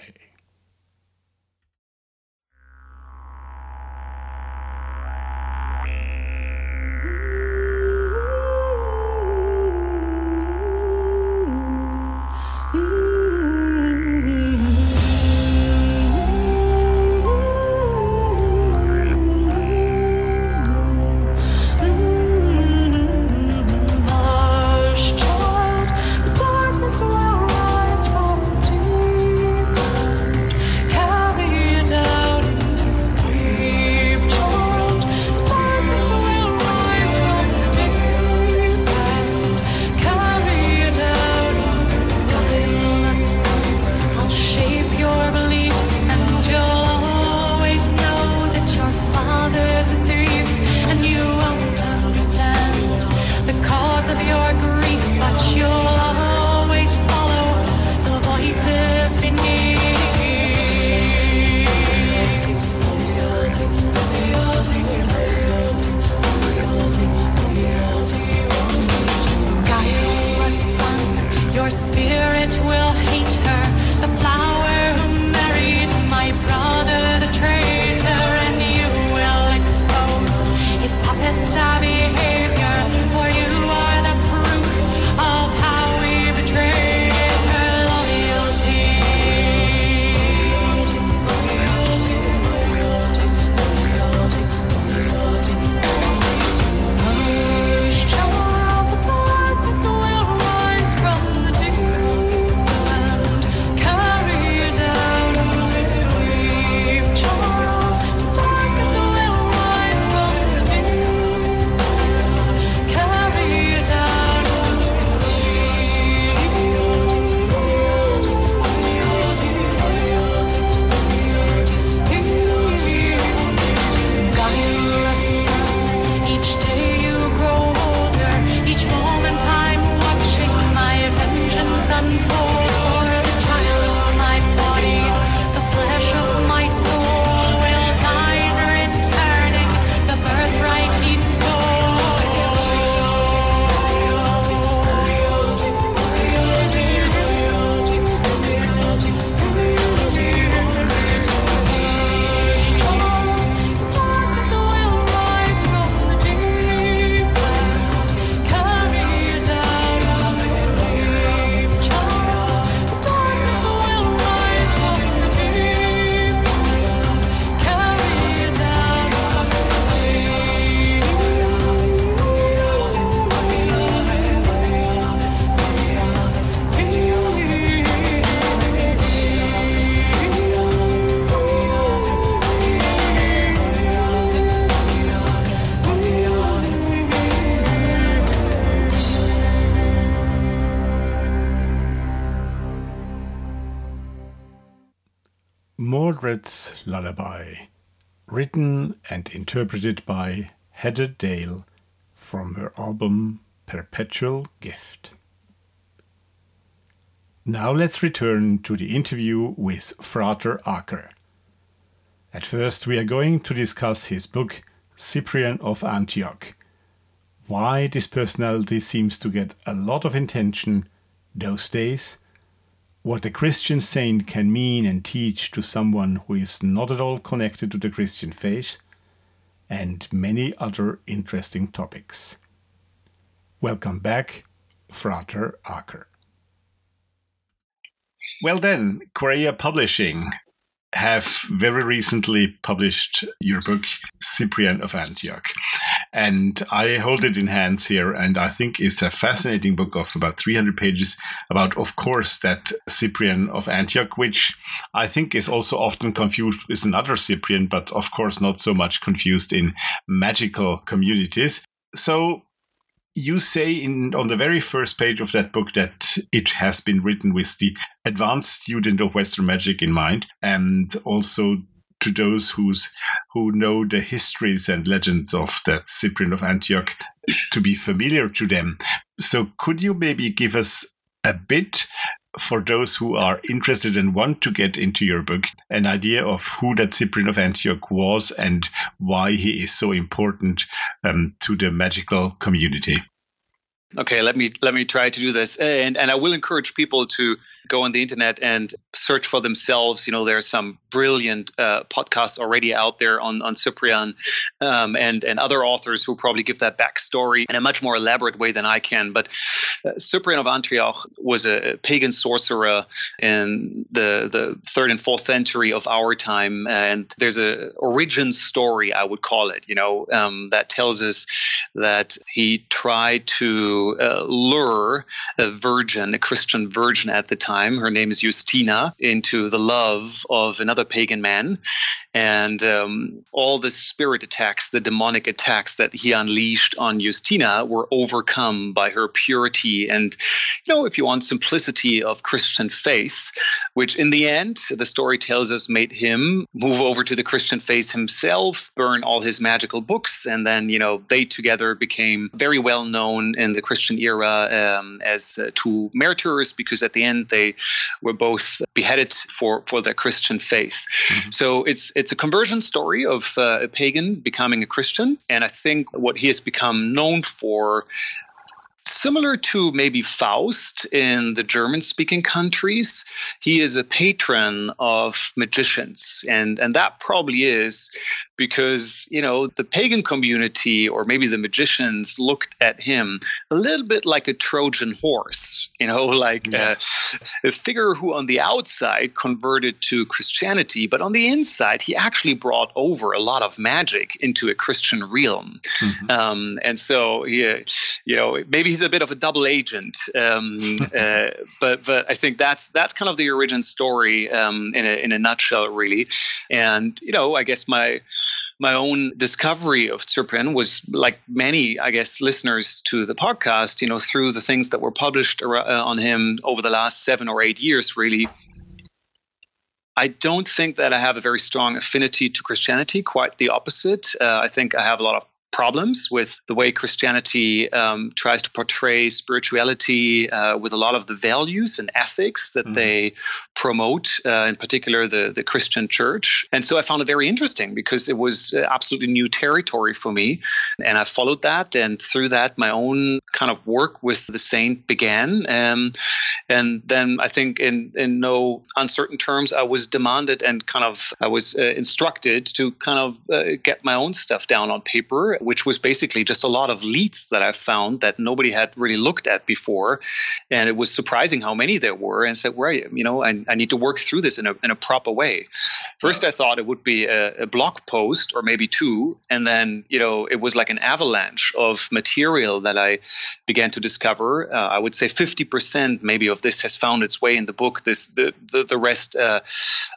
Interpreted by Heather Dale from her album Perpetual Gift. Now let's return to the interview with Frater Acher. At first, we are going to discuss his book Cyprian of Antioch. Why this personality seems to get a lot of attention those days what a Christian saint can mean and teach to someone who is not at all connected to the Christian faith, and many other interesting topics. Welcome back, Frater Acher. Well, then, Quareia Publishing have very recently published your book, Cyprian of Antioch. And I hold it in hands here, and I think it's a fascinating book of about 300 pages about, of course, that Cyprian of Antioch, which I think is also often confused with another Cyprian, but of course not so much confused in magical communities. So you say in on the very first page of that book that it has been written with the advanced student of Western magic in mind, and also to those who's who know the histories and legends of that Cyprian of Antioch to be familiar to them. So could you maybe give us a bit for those who are interested and want to get into your book, an idea of who that Cyprian of Antioch was and why he is so important um, to the magical community. Okay, let me let me try to do this, and and I will encourage people to go on the internet and search for themselves. You know, there are some brilliant uh, podcasts already out there on on Cyprian, um, and and other authors who probably give that backstory in a much more elaborate way than I can. But uh, Cyprian of Antioch was a pagan sorcerer in the the third and fourth century of our time, and there's a origin story I would call it. You know, um, that tells us that he tried to uh, lure a virgin, a Christian virgin at the time. Her name is Justina, into the love of another pagan man. And um, all the spirit attacks, the demonic attacks that he unleashed on Justina were overcome by her purity and, you know, if you want, simplicity of Christian faith, which in the end, the story tells us, made him move over to the Christian faith himself, burn all his magical books, and then, you know, they together became very well known in the Christian era um, as uh, two martyrs because at the end they were both beheaded for for their Christian faith. Mm-hmm. So it's it's a conversion story of uh, a pagan becoming a Christian, and I think what he has become known for Similar to maybe Faust in the German speaking countries, he is a patron of magicians. And, and that probably is because, you know, the pagan community or maybe the magicians looked at him a little bit like a Trojan horse, you know, like Yeah. a, a figure who on the outside converted to Christianity, but on the inside, he actually brought over a lot of magic into a Christian realm. Mm-hmm. Um, and so, he, uh, you know, maybe he's a bit of a double agent. Um, uh, but but I think that's that's kind of the origin story um, in a in a nutshell, really. And you know, I guess my my own discovery of Cyprian was like many, I guess, listeners to the podcast. You know, through the things that were published uh, on him over the last seven or eight years, really. I don't think that I have a very strong affinity to Christianity. Quite the opposite. Uh, I think I have a lot of problems with the way Christianity um, tries to portray spirituality uh, with a lot of the values and ethics that Mhm. they promote, uh, in particular the, the Christian church. And so I found it very interesting because it was uh, absolutely new territory for me. And I followed that. And through that, my own kind of work with the saint began. Um, and then I think, in, in no uncertain terms, I was demanded and kind of I was uh, instructed to kind of uh, get my own stuff down on paper, which was basically just a lot of leads that I found that nobody had really looked at before, and it was surprising how many there were. And I said, "Right, you know, I, I need to work through this in a in a proper way." First, I thought it would be a, a blog post or maybe two, and then you know it was like an avalanche of material that I began to discover. Uh, I would say fifty percent maybe of this has found its way in the book. This the the, the rest uh,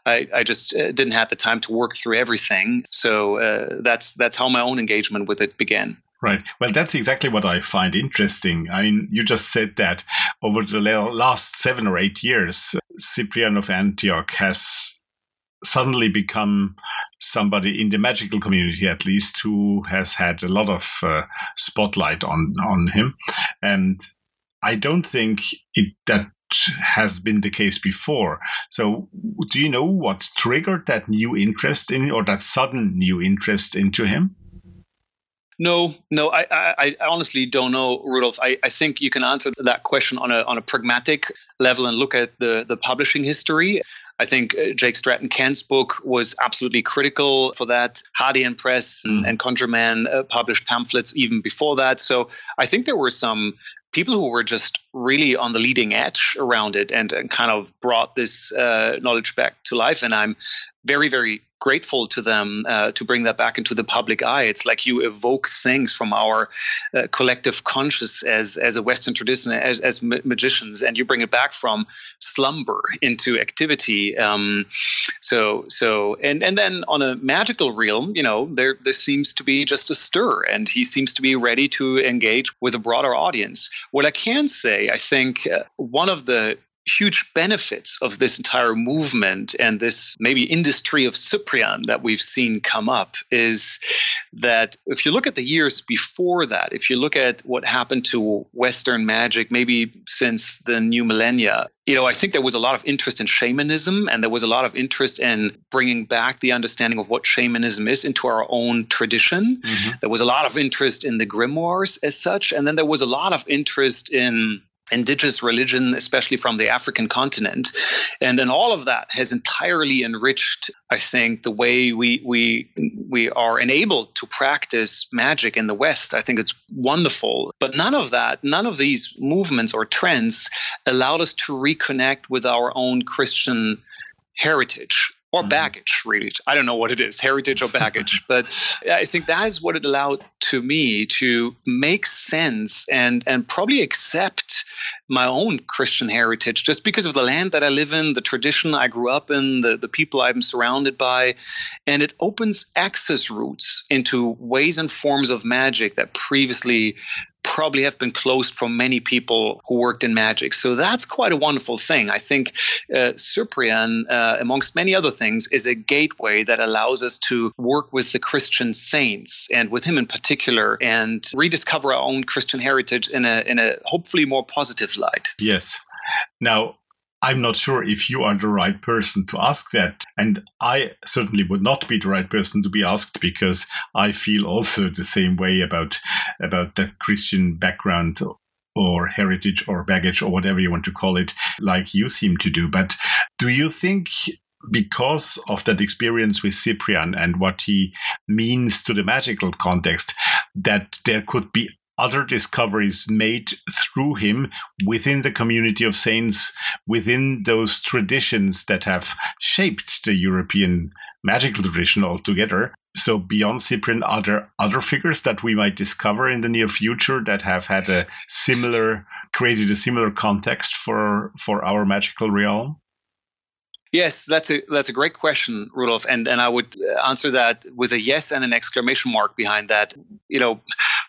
I, I just uh, didn't have the time to work through everything. So uh, that's that's how my own engagement with it began. Right. Well, that's exactly what I find interesting. I mean, you just said that over the last seven or eight years, Cyprian of Antioch has suddenly become somebody in the magical community, at least, who has had a lot of uh, spotlight on on him, and I don't think it that has been the case before. So, do you know what triggered that new interest in, or that sudden new interest into him? No, no, I, I, I honestly don't know, Rudolf. I, I think you can answer that question on a on a pragmatic level and look at the the publishing history. I think uh, Jake Stratton Kent's book was absolutely critical for that. Hadean Press and, and Conjureman uh, published pamphlets even before that. So I think there were some people who were just really on the leading edge around it and, and kind of brought this uh, knowledge back to life. And I'm very, very grateful to them uh, to bring that back into the public eye. It's like you evoke things from our uh, collective conscious as as a Western tradition, as as ma- magicians, and you bring it back from slumber into activity. Um, so so and and then on a magical realm, you know, there there seems to be just a stir, and he seems to be ready to engage with a broader audience. What I can say, I think, uh, one of the huge benefits of this entire movement and this maybe industry of Cyprian that we've seen come up is that if you look at the years before that, if you look at what happened to Western magic, maybe since the new millennia, you know, I think there was a lot of interest in shamanism and there was a lot of interest in bringing back the understanding of what shamanism is into our own tradition. Mm-hmm. There was a lot of interest in the grimoires as such. And then there was a lot of interest in indigenous religion, especially from the African continent. And then all of that has entirely enriched, I think, the way we we we are enabled to practice magic in the West. I think it's wonderful. But none of that, none of these movements or trends allowed us to reconnect with our own Christian heritage or mm-hmm. baggage really i don't know what it is heritage or baggage but i think that is what it allowed to me to make sense and and probably accept my own christian heritage just because of the land that i live in the tradition i grew up in the, the people i'm surrounded by. And it opens access routes into ways and forms of magic that previously probably have been closed for many people who worked in magic. So that's quite a wonderful thing. I think uh, Cyprian, uh, amongst many other things, is a gateway that allows us to work with the Christian saints and with him in particular and rediscover our own Christian heritage in a, in a hopefully more positive light. Yes. Now, I'm not sure if you are the right person to ask that. And I certainly would not be the right person to be asked because I feel also the same way about, about that Christian background or heritage or baggage or whatever you want to call it, like you seem to do. But do you think because of that experience with Cyprian and what he means to the magical context, that there could be other discoveries made through him within the community of saints, within those traditions that have shaped the European magical tradition altogether. So beyond Cyprian, are there other figures that we might discover in the near future that have had a similar, created a similar context for for our magical realm? Yes, that's a that's a great question, Rudolf, and and I would uh, answer that with a yes and an exclamation mark behind that. You know,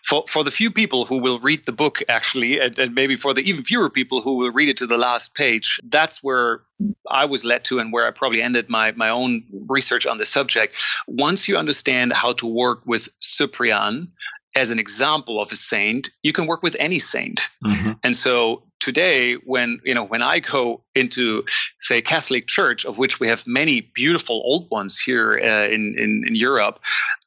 for for the few people who will read the book actually, and, and maybe for the even fewer people who will read it to the last page, that's where I was led to, and where I probably ended my my own research on the subject. Once you understand how to work with Cyprian as an example of a saint, you can work with any saint. Mm-hmm. And so today, when you know when I go into say Catholic Church, of which we have many beautiful old ones here uh, in, in in Europe,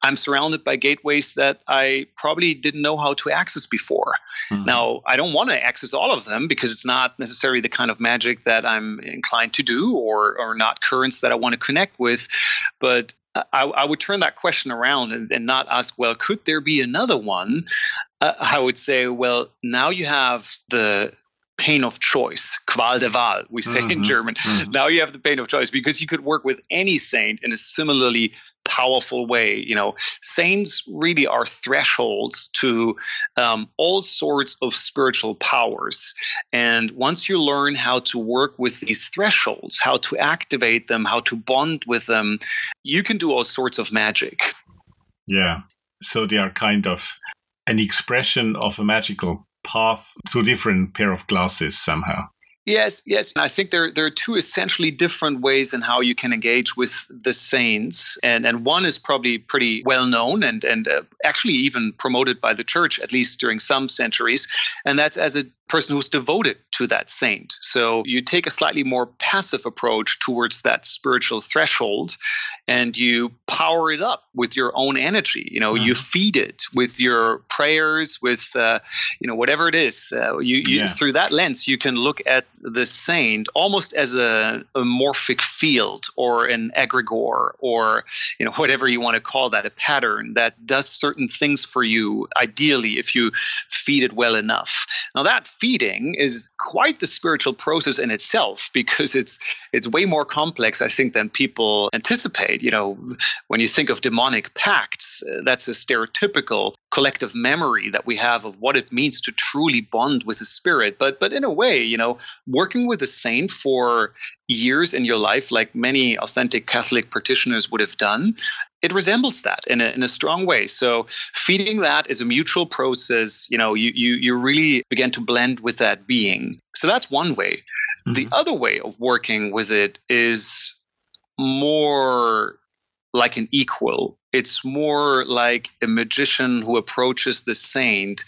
I'm surrounded by gateways that I probably didn't know how to access before. Mhm. Now, I don't want to access all of them because it's not necessarily the kind of magic that I'm inclined to do, or or not currents that I want to connect with, but I, I would turn that question around and, and not ask, well, could there be another one? Uh, I would say, well, now you have the pain of choice, Qual der Wahl, we say in Mhm, German. mhm. Now you have the pain of choice because you could work with any saint in a similarly powerful way. You know, saints really are thresholds to um, all sorts of spiritual powers. And once you learn how to work with these thresholds, how to activate them, how to bond with them, you can do all sorts of magic. Yeah. So they are kind of an expression of a magical path through different pair of glasses somehow. Yes, yes. And I think there, there are two essentially different ways in how you can engage with the saints. And, and one is probably pretty well known and, and uh, actually even promoted by the church, at least during some centuries. And that's as a person who's devoted to that saint. So you take a slightly more passive approach towards that spiritual threshold and you power it up with your own energy. You know, you feed it with your prayers, with, uh, you know, whatever it is. Uh, you, you Yeah. Through that lens, you can look at the saint almost as a, a morphic field or an egregore or, you know, whatever you want to call that, a pattern that does certain things for you, ideally, if you feed it well enough. Now, that feeding is quite the spiritual process in itself because it's it's way more complex, I think, than people anticipate. You know, when you think of demonic pacts, uh, that's a stereotypical collective memory that we have of what it means to truly bond with the spirit. But but in a way, you know, working with a saint for years in your life, like many authentic Catholic practitioners would have done, it resembles that in a, in a strong way. So feeding that is a mutual process. You know, you, you, you really begin to blend with that being. So that's one way. Mm-hmm. The other way of working with it is more like an equal. It's more like a magician who approaches the saint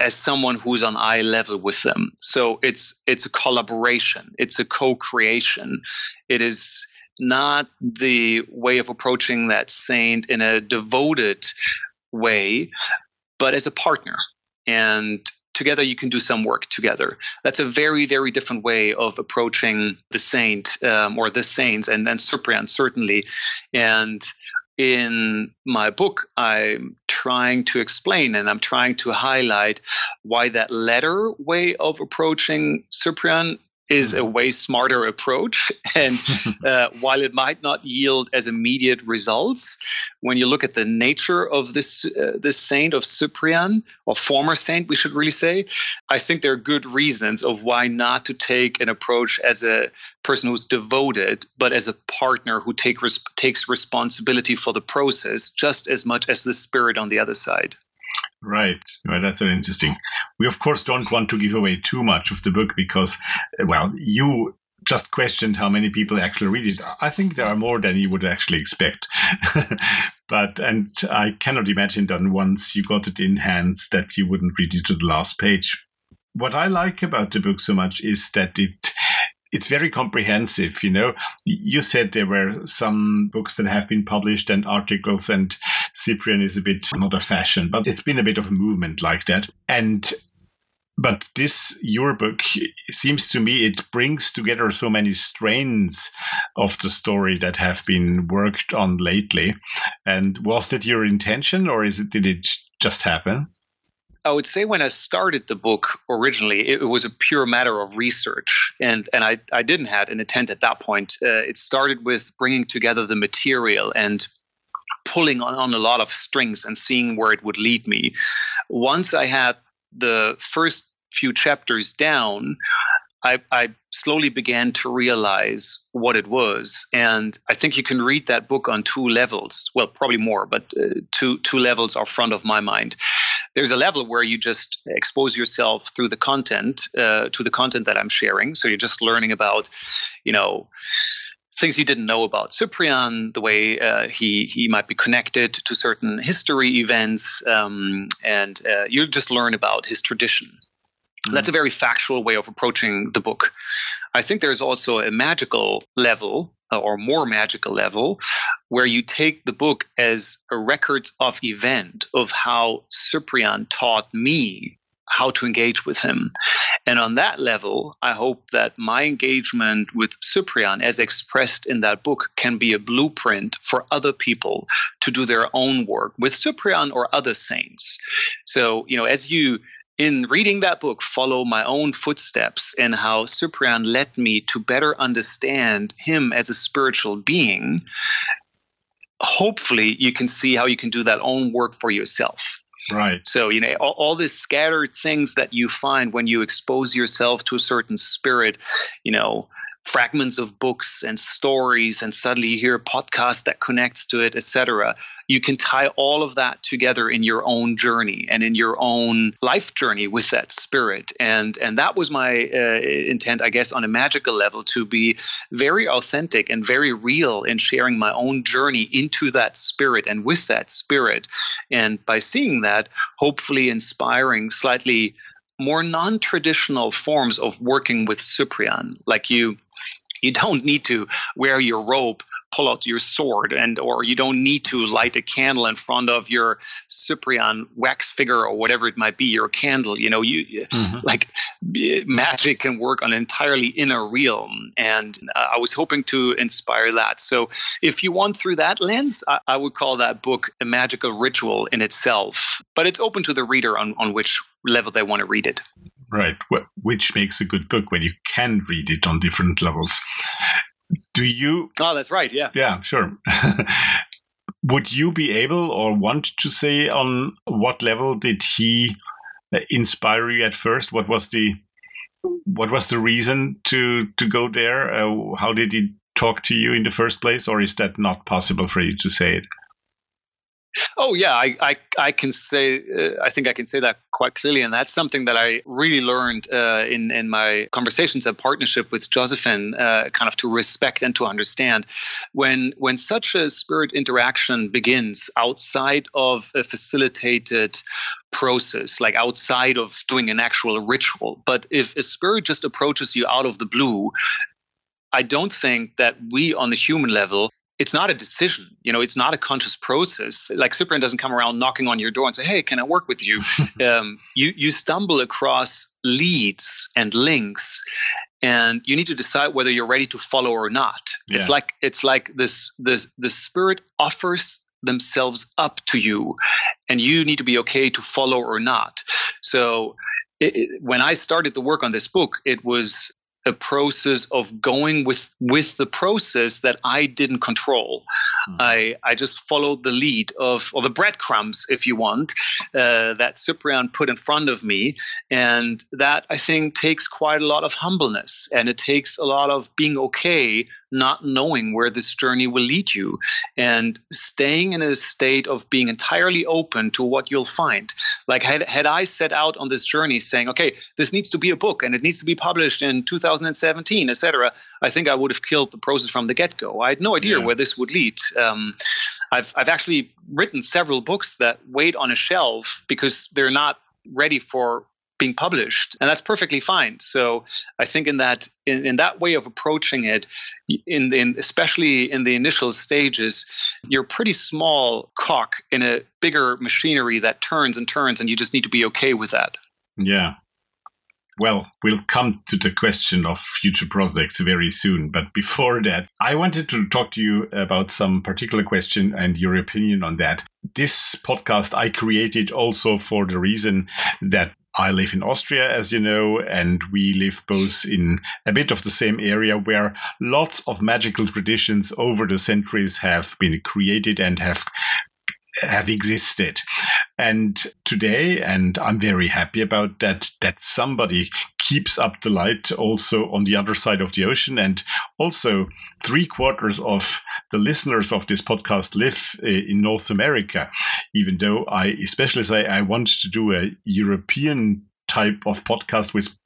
as someone who's on eye level with them. So it's it's a collaboration. It's a co-creation. It is not the way of approaching that saint in a devoted way, but as a partner. And together you can do some work together. That's a very, very different way of approaching the saint um, or the saints and, and Cyprian, certainly. And in my book, I'm trying to explain and I'm trying to highlight why that latter way of approaching Cyprian is a way smarter approach. And uh, while it might not yield as immediate results, when you look at the nature of this uh, this saint of Cyprian, or former saint, we should really say, I think there are good reasons of why not to take an approach as a person who's devoted, but as a partner who take res- takes responsibility for the process just as much as the spirit on the other side. Right. Well, that's very interesting. We, of course, don't want to give away too much of the book because, uh, well, you just questioned how many people actually read it. I think there are more than you would actually expect. but, and I cannot imagine that once you got it in hands that you wouldn't read it to the last page. What I like about the book so much is that it it's very comprehensive you know. You said there were some books that have been published and articles and cyprian is a bit not a fashion but it's been a bit of a movement like that. And but this your book seems to me it brings together so many strains of the story that have been worked on lately. And was that your intention or is it did it just happen I would say when I started the book originally, it, was a pure matter of research, and and I I didn't have an intent at that point. Uh, it started with bringing together the material and pulling on, on a lot of strings and seeing where it would lead me. Once I had the first few chapters down, I, I, slowly began to realize what it was. And I think you can read that book on two levels. Well, probably more, but uh, two, two levels are front of my mind. There's a level where you just expose yourself through the content, uh, to the content that I'm sharing. So you're just learning about, you know, things you didn't know about Cyprian, the way uh, he he might be connected to certain history events, um, and uh, you just learn about his tradition. Mm-hmm. That's a very factual way of approaching the book. I think there's also a magical level, Uh, or more magical level, where you take the book as a record of event of how Cyprian taught me how to engage with him. And on that level, I hope that my engagement with Cyprian, as expressed in that book, can be a blueprint for other people to do their own work with Cyprian or other saints. So, you know, as you in reading that book, follow my own footsteps and how Cyprian led me to better understand him as a spiritual being. Hopefully, you can see how you can do that own work for yourself. Right. So, you know, all, all these scattered things that you find when you expose yourself to a certain spirit, you know, fragments of books and stories and suddenly you hear a podcast that connects to it etc you can tie all of that together in your own journey and in your own life journey with that spirit. And and that was my uh, intent i guess on a magical level to be very authentic and very real in sharing my own journey into that spirit and with that spirit. And by seeing that hopefully inspiring slightly more non-traditional forms of working with Cyprian. Like you, you don't need to wear your robe pull out your sword and or you don't need to light a candle in front of your cyprian wax figure or whatever it might be your candle you know you mm-hmm. like magic can work on an entirely inner realm. And uh, i was hoping to inspire that. So if you want through that lens I, I, would call that book a magical ritual in itself. But it's open to the reader on, on which level they want to read it. Right. Which makes a good book when you can read it on different levels do you? Oh, that's right. Yeah. Yeah, sure. Would you be able or want to say on what level did he uh, inspire you at first? What was the what was the reason to to go there? Uh, how did he talk to you in the first place, or is that not possible for you to say it? Oh yeah, I I, I can say uh, I think I can say that quite clearly, and that's something that I really learned uh, in in my conversations and partnership with Josephine, uh, kind of to respect and to understand when when such a spirit interaction begins outside of a facilitated process, like outside of doing an actual ritual. But if a spirit just approaches you out of the blue, I don't think that we on the human level it's not a decision you know it's not a conscious process. Like Cyprian doesn't come around knocking on your door and say hey can i work with you? Um, you you stumble across leads and links and you need to decide whether you're ready to follow or not. Yeah. it's like it's like this this the spirit offers themselves up to you and you need to be okay to follow or not. So it, when i started the work on this book it was a process of going with with the process that I didn't control. Mm-hmm. I I just followed the lead of or the breadcrumbs, if you want, uh, that Cyprian put in front of me, and that I think takes quite a lot of humbleness, and it takes a lot of being okay not knowing where this journey will lead you and staying in a state of being entirely open to what you'll find. Like, had, had I set out on this journey saying, okay, this needs to be a book and it needs to be published in 2017, etc., I think I would have killed the process from the get go. I had no idea yeah. where this would lead. Um, I've, I've actually written several books that wait on a shelf because they're not ready for being published and that's perfectly fine so i think in that in, in that way of approaching it in, in especially in the initial stages you're pretty small cock in a bigger machinery that turns and turns and you just need to be okay with that yeah Well, we'll come to the question of future projects very soon. But before that, I wanted to talk to you about some particular question and your opinion on that. This podcast I created also for the reason that I live in Austria, as you know, and we live both in a bit of the same area where lots of magical traditions over the centuries have been created and have have existed. And today, and I'm very happy about that, that somebody keeps up the light also on the other side of the ocean. And also, three quarters of the listeners of this podcast live uh, in North America, even though I especially say I want to do a European type of podcast with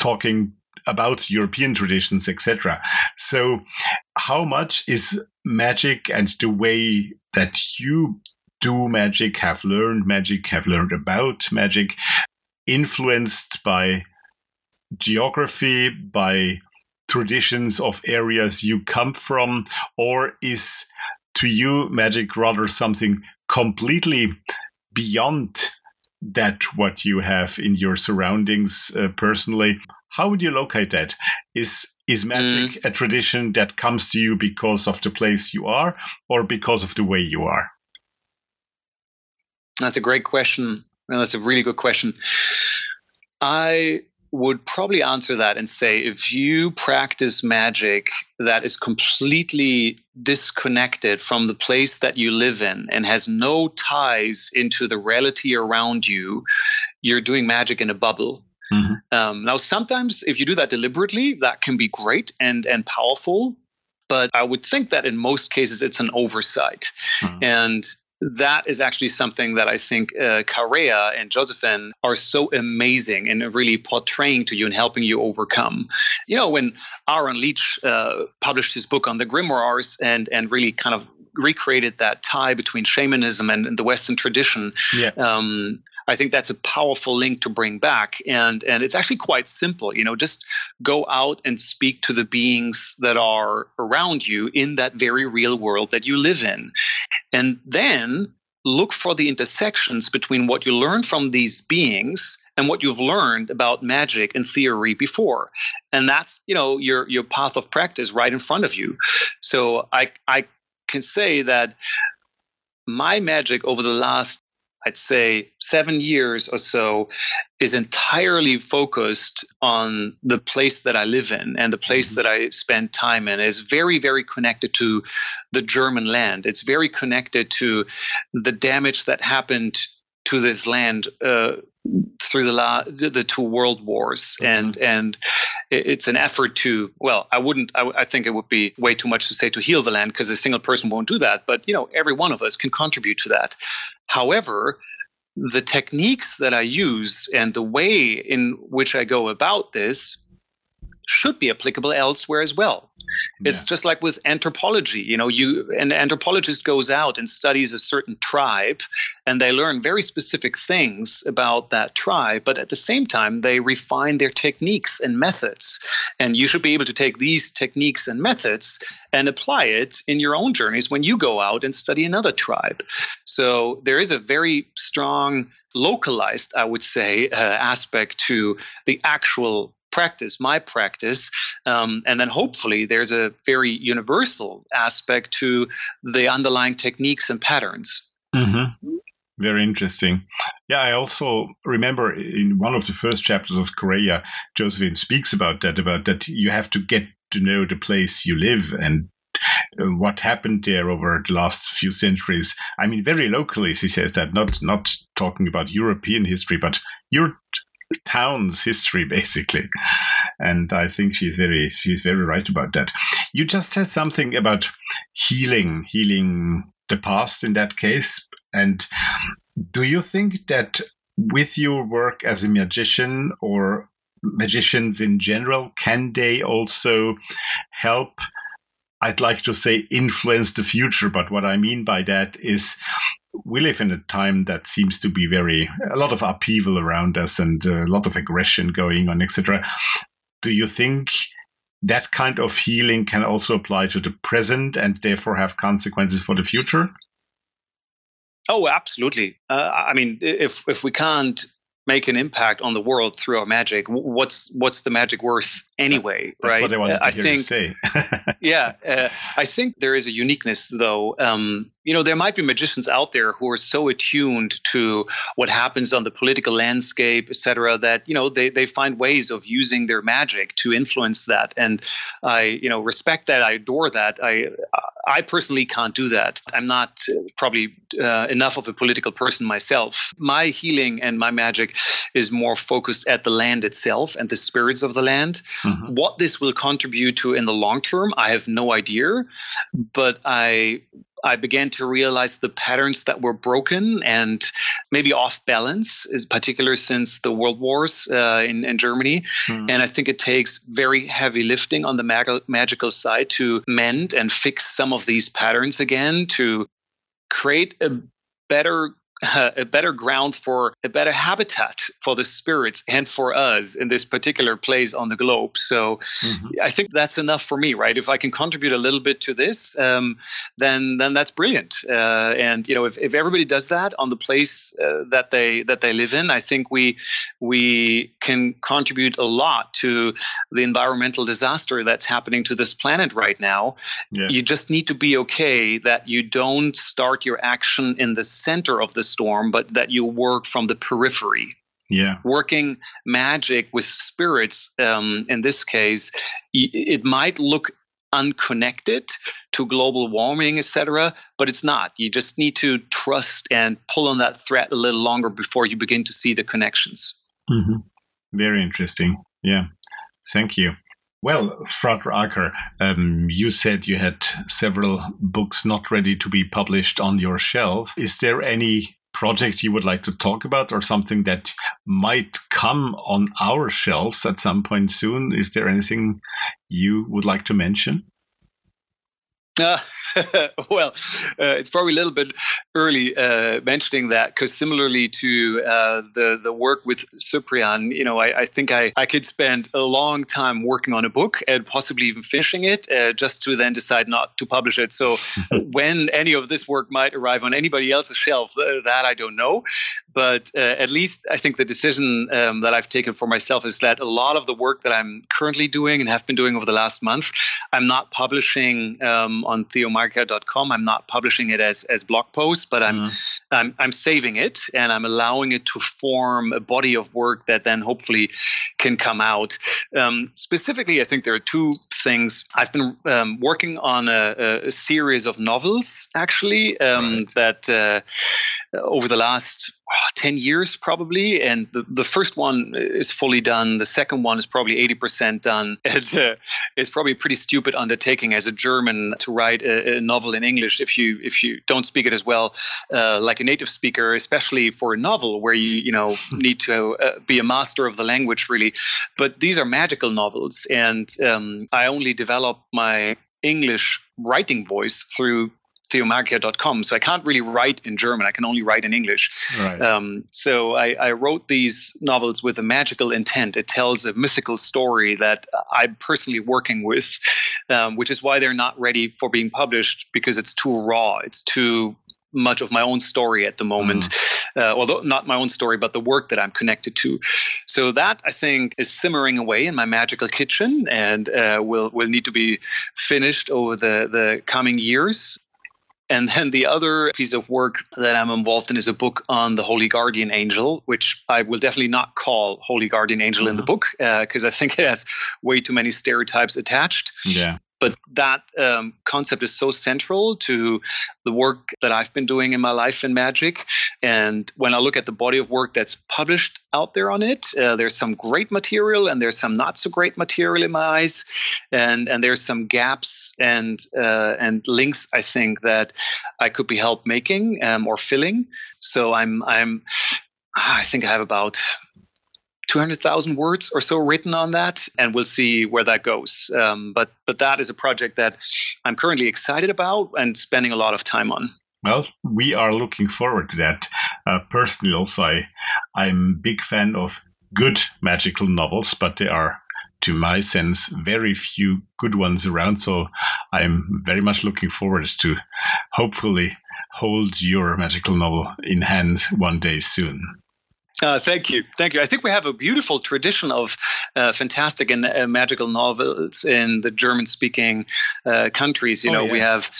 talking about European traditions, etc. So, how much is magic and the way that you do magic, have learned magic, have learned about magic, influenced by geography, by traditions of areas you come from, or is to you magic rather something completely beyond that what you have in your surroundings uh, personally? How would you locate that? Is is magic a tradition that comes to you because of the place you are or because of the way you are? That's a great question. That's a really good question. I would probably answer that and say if you practice magic that is completely disconnected from the place that you live in and has no ties into the reality around you, you're doing magic in a bubble. Mhm. Um, now, sometimes if you do that deliberately, that can be great and and powerful. But I would think that in most cases it's an oversight, Mhm. and that is actually something that I think uh, Quareia and Josephine are so amazing in really portraying to you and helping you overcome. You know, when Aaron Leitch uh, published his book on the grimoires and and really kind of recreated that tie between shamanism and, and the Western tradition, Yeah. um, I think that's a powerful link to bring back, and and it's actually quite simple. You know, just go out and speak to the beings that are around you in that very real world that you live in, and then look for the intersections between what you learn from these beings and what you've learned about magic and theory before. And that's you know your your path of practice right in front of you. So i i can say that my magic over the last I'd say seven years or so is entirely focused on the place that I live in and the place that I spend time in. Is very, very connected to the German land. It's very connected to the damage that happened to this land uh, through the, la- the two world wars. And and it's an effort to well i wouldn't I, I think it would be way too much to say to heal the land because a single person won't do that but you know every one of us can contribute to that however the techniques that i use and the way in which i go about this should be applicable elsewhere as well. It's just like with anthropology you know you an anthropologist goes out and studies a certain tribe and they learn very specific things about that tribe but at the same time they refine their techniques and methods. And you should be able to take these techniques and methods and apply it in your own journeys when you go out and study another tribe. So there is a very strong localized i would say uh, aspect to the actual practice my practice um, and then hopefully there's a very universal aspect to the underlying techniques and patterns Mm-hmm. Very interesting. Yeah, I also remember in one of the first chapters of Quareia, Josephine speaks about that, about that you have to get to know the place you live and uh, what happened there over the last few centuries. I mean, very locally, she says that, not not talking about European history, but your town's history, basically. And I think she's very she's very right about that. You just said something about healing, healing the past in that case. And do you think that with your work as a magician or magicians in general, can they also help? I'd like to say influence the future, but what I mean by that is we live in a time that seems to be very a lot of upheaval around us and a lot of aggression going on, etc. Do you think that kind of healing can also apply to the present and therefore have consequences for the future? oh absolutely uh, i mean if if we can't make an impact on the world through our magic, what's what's the magic worth anyway, That's right? what I wanted to I hear think you say. yeah, uh, I think there is a uniqueness, though. Um, you know, there might be magicians out there who are so attuned to what happens on the political landscape, et cetera, that you know they they find ways of using their magic to influence that, and I you know respect that. I adore that. I I personally can't do that. I'm not uh, probably uh, enough of a political person myself. My healing and my magic is more focused at the land itself and the spirits of the land. Mhm. What this will contribute to in the long term, I have no idea. But I I began to realize the patterns that were broken and maybe off balance, is particular since the world wars uh, in, in Germany. Mm. And I think it takes very heavy lifting on the mag- magical side to mend and fix some of these patterns again, to create a better uh, a better ground for a better habitat for the spirits and for us in this particular place on the globe. So Mhm. I think that's enough for me, right? If I can contribute a little bit to this, um, then then that's brilliant. Uh, and you know, if, if everybody does that on the place uh, that they that they live in, I think we we can contribute a lot to the environmental disaster that's happening to this planet right now. Yeah. You just need to be okay that you don't start your action in the center of the storm, but that you work from the periphery Yeah. working magic with spirits um, in this case it might look unconnected to global warming etc but it's not you just need to trust and pull on that thread a little longer before you begin to see the connections Mhm. Very interesting. Yeah. Thank you. Well, Frater Acher, um, you said you had several books not ready to be published on your shelf. Is there any project you would like to talk about or something that might come on our shelves at some point soon? Is there anything you would like to mention? Uh, well, uh, it's probably a little bit early uh, mentioning that because similarly to uh, the the work with Cyprian, you know, I, I think I, I could spend a long time working on a book and possibly even finishing it, uh, just to then decide not to publish it. So when any of this work might arrive on anybody else's shelf, uh, that I don't know. But uh, at least I think the decision um, that I've taken for myself is that a lot of the work that I'm currently doing and have been doing over the last month, I'm not publishing um, on theomagica.com. I'm not publishing it as, as blog posts, but I'm, I'm I'm saving it and I'm allowing it to form a body of work that then hopefully can come out. Um, specifically, I think there are two things. I've been um, working on a, a, series of novels actually um, that uh, over the last oh, 10 years probably and the, the first one is fully done. The second one is probably 80% done. And uh, it's probably a pretty stupid undertaking as a german to write a, a novel in english if you if you don't speak it as well uh, like a native speaker especially for a novel where you you know need to uh, be a master of the language really. But these are magical novels and um, i only develop my english writing voice through theomagica.com. So I can't really write in German. I can only write in English. Right. Um, so I, I wrote these novels with a magical intent. It tells a mythical story that I'm personally working with, um, which is why they're not ready for being published because it's too raw. It's too much of my own story at the moment. Uh, although not my own story, but the work that I'm connected to. So that I think is simmering away in my magical kitchen and uh, will will need to be finished over the the coming years. And then the other piece of work that I'm involved in is a book on the Holy Guardian Angel, which I will definitely not call Holy Guardian Angel in the mm-hmm. book uh, because I think it has way too many stereotypes attached. yeah. But that um, concept is so central to the work that I've been doing in my life in magic. And when I look at the body of work that's published out there on it, uh, there's some great material and there's some not so great material in my eyes, and and there's some gaps and uh, and links I think that I could be helped making um, or filling. So I'm I'm I think I have about 200,000 words or so written on that, and we'll see where that goes. Um, but but that is a project that I'm currently excited about and spending a lot of time on. Well, we are looking forward to that. Uh, personally, also, I, I'm a big fan of good magical novels, but there are, to my sense, very few good ones around. So I'm very much looking forward to hopefully hold your magical novel in hand one day soon. Uh, thank you, thank you. I think we have a beautiful tradition of uh, fantastic and uh, magical novels in the German-speaking uh, countries. You Oh, know, we have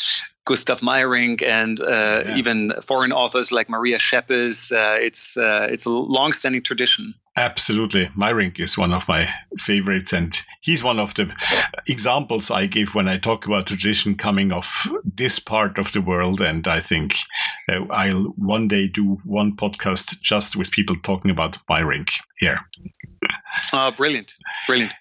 Gustav Meyrink and uh, Yeah. even foreign authors like Maria Szepes. Uh, it's uh, it's a long-standing tradition. Absolutely. Meyrink is one of my favorites, and he's one of the examples I give when I talk about tradition coming of this part of the world. And I think uh, I'll one day do one podcast just with people talking about Meyrink here. Uh, brilliant, brilliant.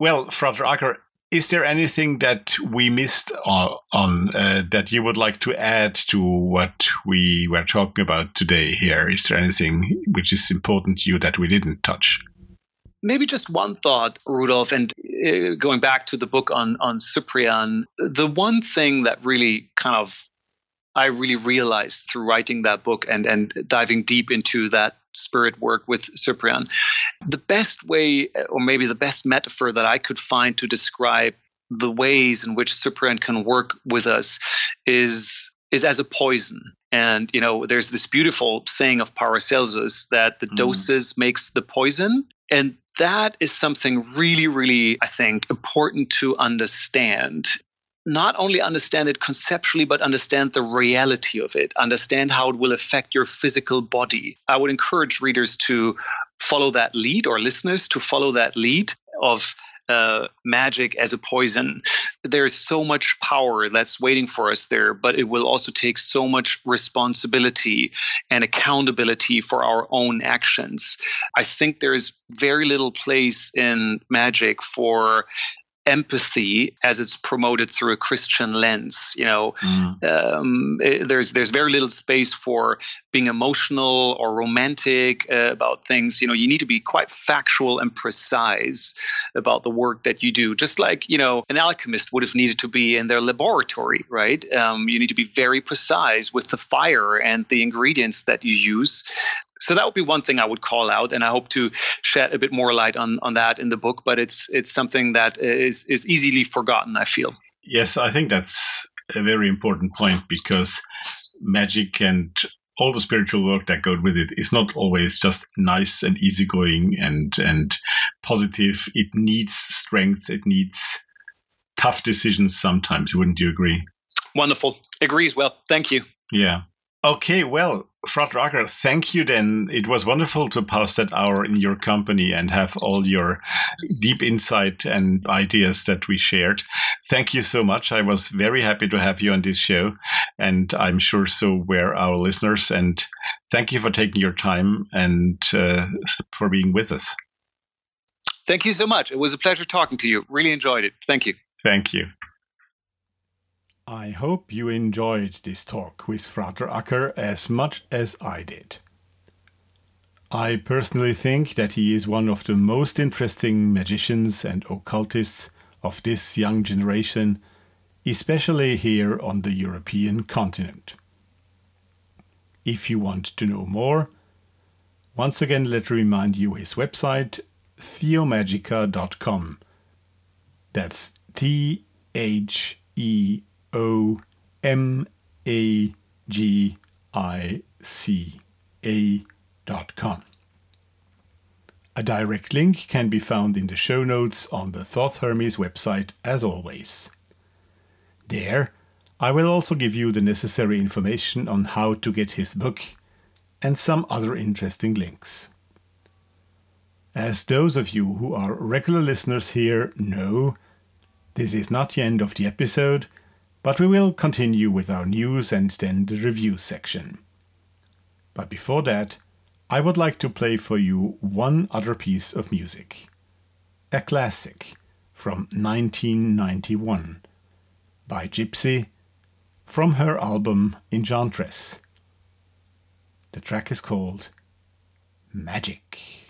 Well, Frater Acher, is there anything that we missed on, on uh, that you would like to add to what we were talking about today here? Is there anything which is important to you that we didn't touch? Maybe just one thought, Rudolf, and uh, going back to the book on on Cyprian, the one thing that really kind of I really realized through writing that book and and diving deep into that spirit work with Cyprian, the best way, or maybe the best metaphor that I could find to describe the ways in which Cyprian can work with us is is as a poison. And you know, there's this beautiful saying of Paracelsus that the Mhm. doses makes the poison, and that is something really, really, I think, important to understand. Not only understand it conceptually, but understand the reality of it, understand how it will affect your physical body. I would encourage readers to follow that lead or listeners to follow that lead of uh, magic as a poison. There's so much power that's waiting for us there, but it will also take so much responsibility and accountability for our own actions. I think there's very little place in magic for empathy as it's promoted through a Christian lens. You know, um, eh, there's there's very little space for being emotional or romantic uh, about things. You know, you need to be quite factual and precise about the work that you do. Just like you know, an alchemist would have needed to be in their laboratory, right? Um, you need to be very precise with the fire and the ingredients that you use. So that would be one thing I would call out, and I hope to shed a bit more light on, on that in the book. But it's it's something that is is easily forgotten. I feel. Yes, I think that's a very important point because magic and all the spiritual work that goes with it is not always just nice and easygoing and and positive. It needs strength. It needs tough decisions sometimes. Wouldn't you agree? Wonderful. Agrees. Well, thank you. Yeah. Okay, well, Frater Acher, thank you then. It was wonderful to pass that hour in your company and have all your deep insight and ideas that we shared. Thank you so much. I was very happy to have you on this show, and I'm sure so were our listeners. And thank you for taking your time and uh, for being with us. Thank you so much. It was a pleasure talking to you. Really enjoyed it. Thank you. Thank you. I hope you enjoyed this talk with Frater Acher as much as I did. I personally think that he is one of the most interesting magicians and occultists of this young generation, especially here on the European continent. If you want to know more, once again let me remind you his website theomagica.com. That's T H E O M A G I C A dot com. A direct link can be found in the show notes on the Thoth Hermes website as always. There, I will also give you the necessary information on how to get his book and some other interesting links. As those of you who are regular listeners here know, this is not the end of the episode, but we will continue with our news and then the review section. But before that, I would like to play for you one other piece of music. A classic from 1991 by Gypsy from her album Enchantress. The track is called Magic.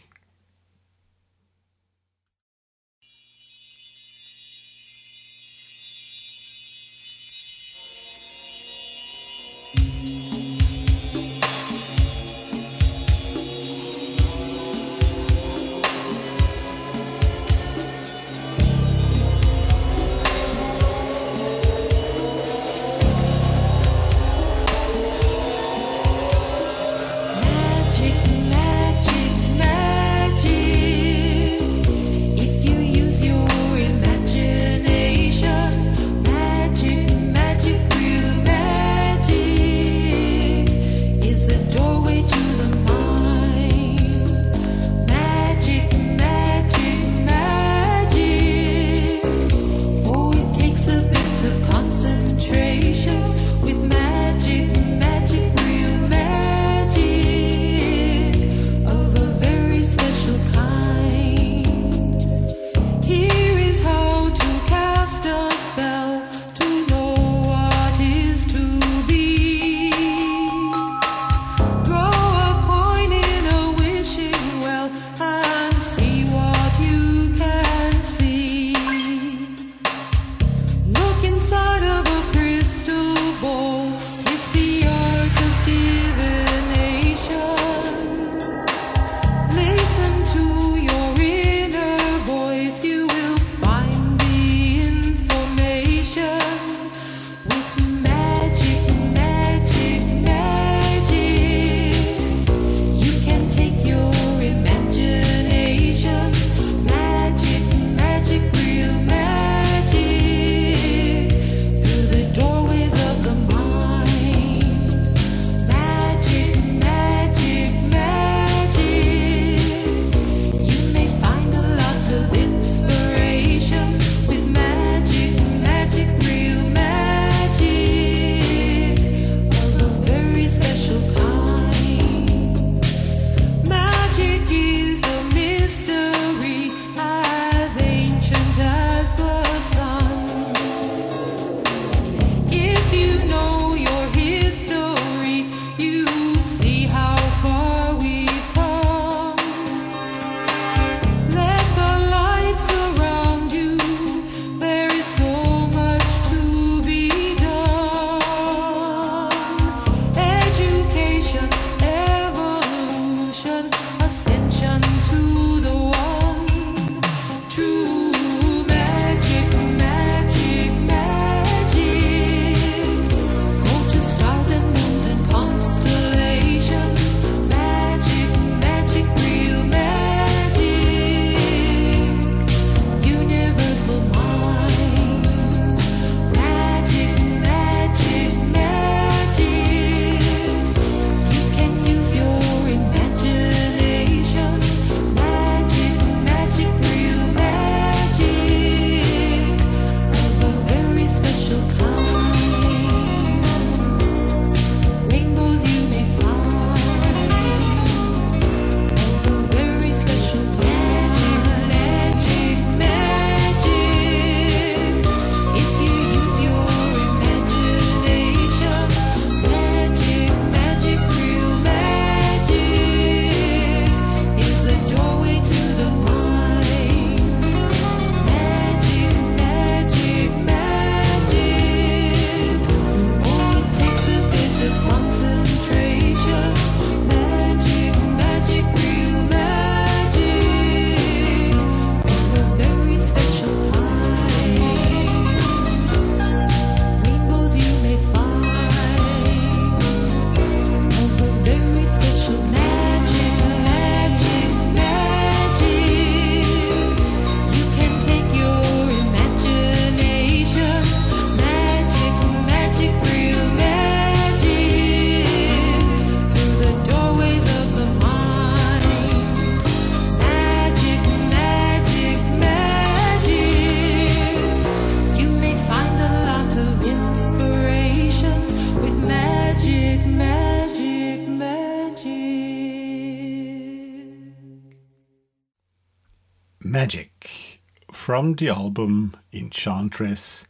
From the album Enchantress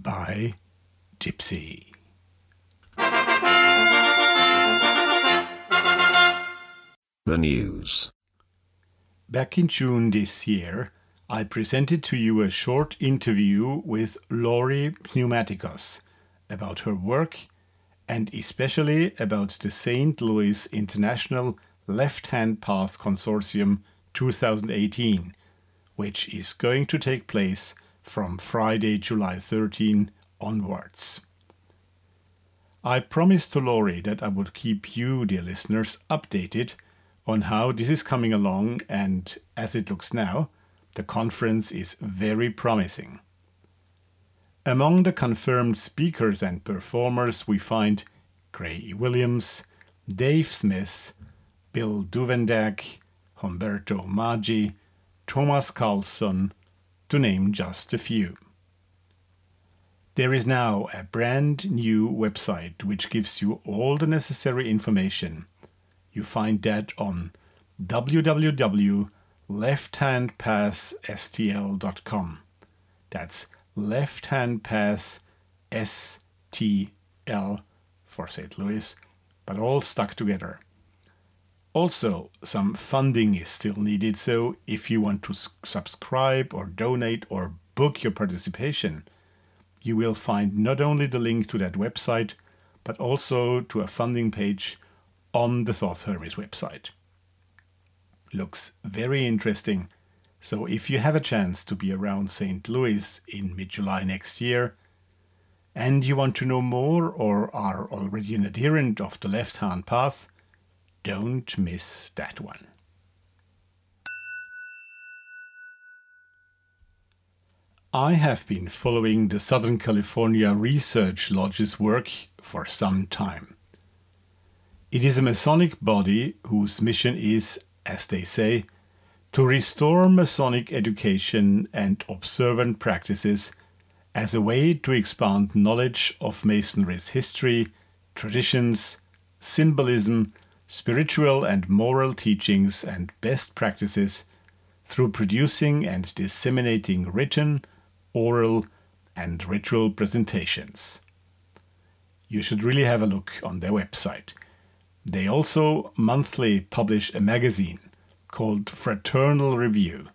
by Gypsy. The news. Back in June this year, I presented to you a short interview with Lori Pneumaticos about her work and especially about the St. Louis International Left Hand Path Consortium 2018, which is going to take place from Friday, July 13 onwards. I promised to Lori that I would keep you, dear listeners, updated on how this is coming along, and as it looks now, the conference is very promising. Among the confirmed speakers and performers, we find Gray Williams, Dave Smith, Bill Duvendack, Humberto Maggi, Thomas Karlsson, to name just a few. There is now a brand new website which gives you all the necessary information. You find that on www.lefthandpassstl.com. That's left hand pass STL for St. Louis, but all stuck together. Also, some funding is still needed, so if you want to subscribe or donate or book your participation, you will find not only the link to that website, but also to a funding page on the Thoth Hermes website. Looks very interesting, so if you have a chance to be around St. Louis in mid July next year, and you want to know more or are already an adherent of the left hand path, don't miss that one. I have been following the Southern California Research Lodge's work for some time. It is a Masonic body whose mission is, as they say, to restore Masonic education and observant practices as a way to expand knowledge of Masonry's history, traditions, symbolism, spiritual and moral teachings, and best practices through producing and disseminating written, oral, and ritual presentations. You should really have a look on their website. They also monthly publish a magazine called Fraternal Review,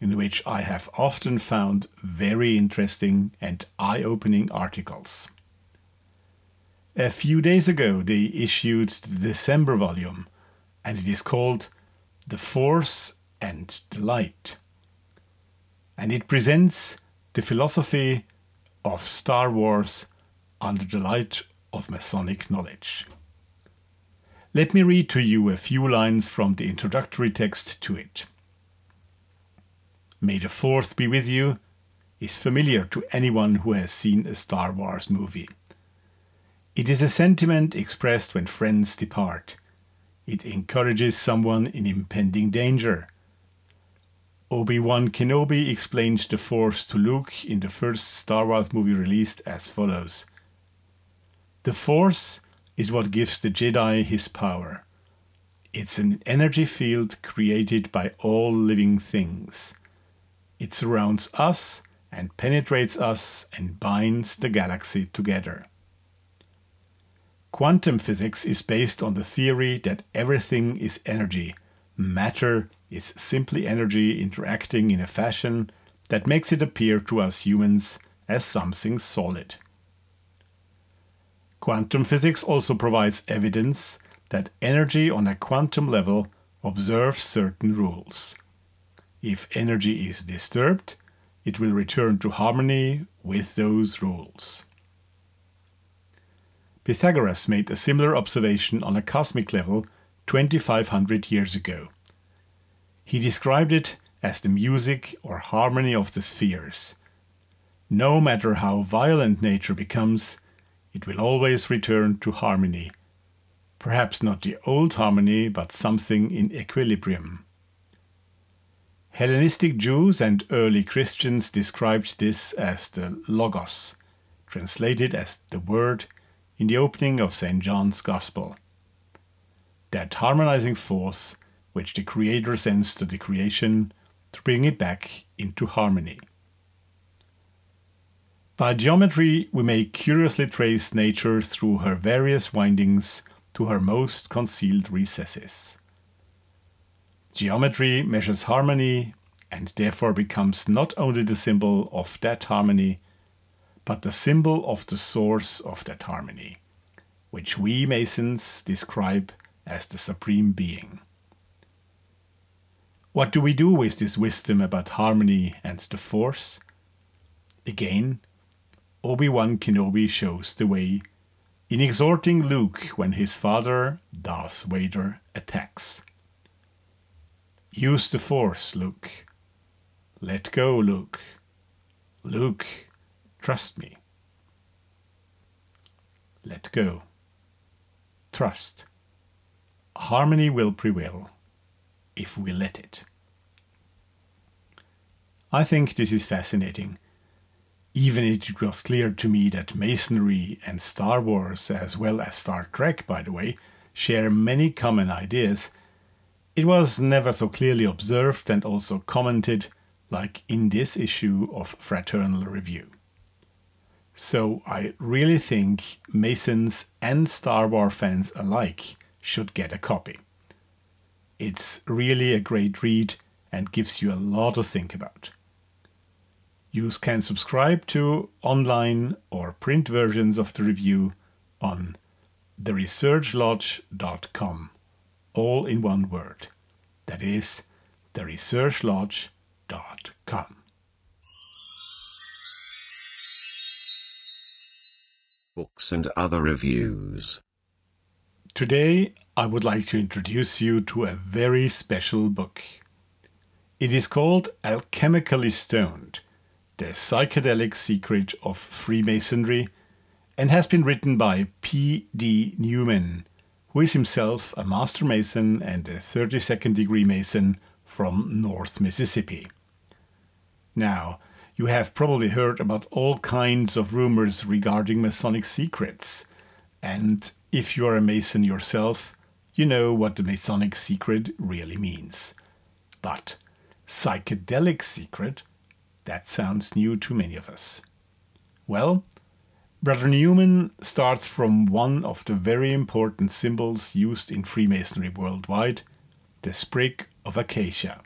in which I have often found very interesting and eye opening articles. A few days ago, they issued the December volume, and it is called The Force and the Light. And it presents the philosophy of Star Wars under the light of Masonic knowledge. Let me read to you a few lines from the introductory text to it. May the Force be with you is familiar to anyone who has seen a Star Wars movie. It is a sentiment expressed when friends depart. It encourages someone in impending danger. Obi Wan Kenobi explained the Force to Luke in the first Star Wars movie released as follows The Force is what gives the Jedi his power. It's an energy field created by all living things. It surrounds us and penetrates us and binds the galaxy together. Quantum physics is based on the theory that everything is energy. Matter is simply energy interacting in a fashion that makes it appear to us humans as something solid. Quantum physics also provides evidence that energy on a quantum level observes certain rules. If energy is disturbed, it will return to harmony with those rules. Pythagoras made a similar observation on a cosmic level 2500 years ago. He described it as the music or harmony of the spheres. No matter how violent nature becomes, it will always return to harmony. Perhaps not the old harmony, but something in equilibrium. Hellenistic Jews and early Christians described this as the Logos, translated as the Word in the opening of St. John's Gospel. That harmonizing force which the Creator sends to the creation to bring it back into harmony. By geometry, we may curiously trace nature through her various windings to her most concealed recesses. Geometry measures harmony and therefore becomes not only the symbol of that harmony, but the symbol of the source of that harmony, which we Masons describe as the Supreme Being. What do we do with this wisdom about harmony and the force? Again, Obi Wan Kenobi shows the way in exhorting Luke when his father, Darth Vader, attacks. Use the force, Luke. Let go, Luke. Luke, trust me. Let go. Trust. Harmony will prevail if we let it. I think this is fascinating. Even if it was clear to me that Masonry and Star Wars, as well as Star Trek, by the way, share many common ideas, it was never so clearly observed and also commented like in this issue of Fraternal Review. So I really think Masons and Star Wars fans alike should get a copy. It's really a great read and gives you a lot to think about. You can subscribe to online or print versions of the review on theresearchlodge.com, all in one word. That is, theresearchlodge.com. Books and other reviews. Today, I would like to introduce you to a very special book. It is called Alchemically Stoned The Psychedelic Secret of Freemasonry and has been written by P. D. Newman, who is himself a Master Mason and a 32nd degree Mason from North Mississippi. Now, you have probably heard about all kinds of rumors regarding Masonic secrets, and if you are a Mason yourself, you know what the Masonic secret really means. But psychedelic secret, that sounds new to many of us. Well, Brother Newman starts from one of the very important symbols used in Freemasonry worldwide, the sprig of acacia.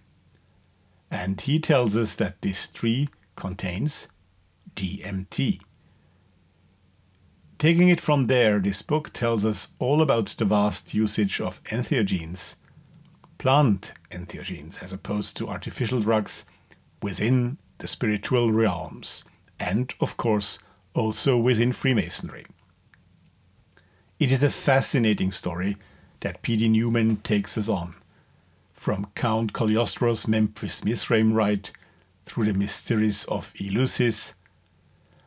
And he tells us that this tree contains DMT. Taking it from there, this book tells us all about the vast usage of entheogens, plant entheogens, as opposed to artificial drugs, within the spiritual realms, and, of course, also within Freemasonry. It is a fascinating story that P.D. Newman takes us on, from Count Cagliostro's Memphis Mizraim rite through the mysteries of Eleusis,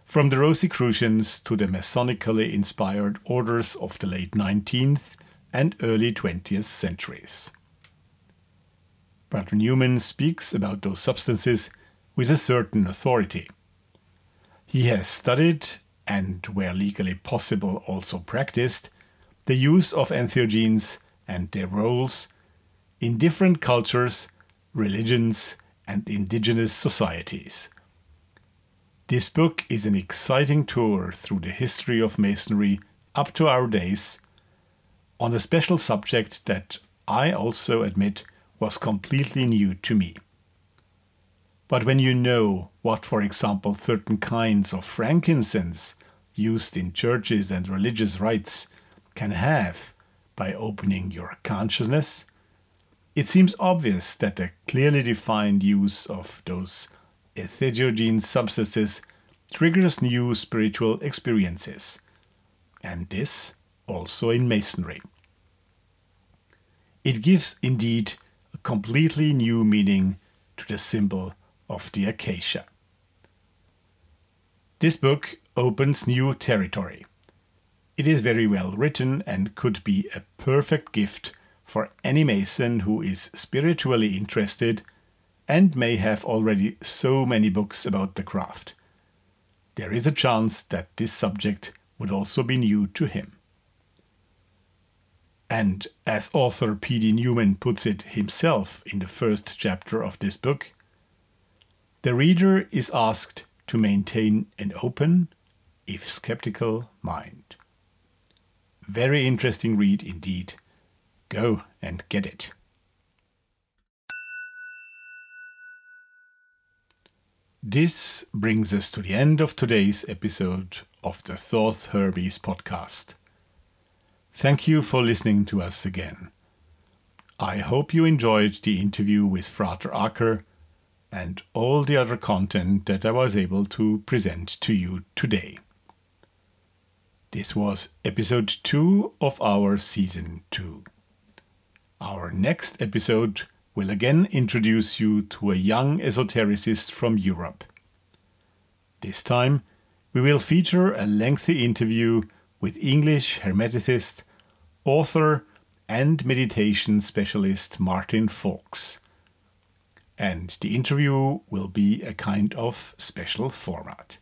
from the Rosicrucians to the Masonically inspired orders of the late 19th and early 20th centuries. Brother Newman speaks about those substances with a certain authority. He has studied, and where legally possible also practiced, the use of entheogens and their roles in different cultures, religions, and indigenous societies. This book is an exciting tour through the history of Masonry up to our days on a special subject that I also admit was completely new to me. But when you know what, for example, certain kinds of frankincense used in churches and religious rites can have by opening your consciousness, it seems obvious that the clearly defined use of those entheogen substances triggers new spiritual experiences, and this also in Masonry. It gives indeed a completely new meaning to the symbol of the acacia. This book opens new territory. It is very well written and could be a perfect gift for any Mason who is spiritually interested and may have already so many books about the craft. There is a chance that this subject would also be new to him. And as author P.D. Newman puts it himself in the first chapter of this book, The reader is asked to maintain an open, if skeptical, mind. Very interesting read indeed. Go and get it. This brings us to the end of today's episode of the Thoth Hermes podcast. Thank you for listening to us again. I hope you enjoyed the interview with Frater Acher and all the other content that I was able to present to you today. This was episode 2 of our season 2. Our next episode will again introduce you to a young esotericist from Europe. This time, we will feature a lengthy interview with English Hermeticist, author, and meditation specialist Martin Faulks. And the interview will be a kind of special format.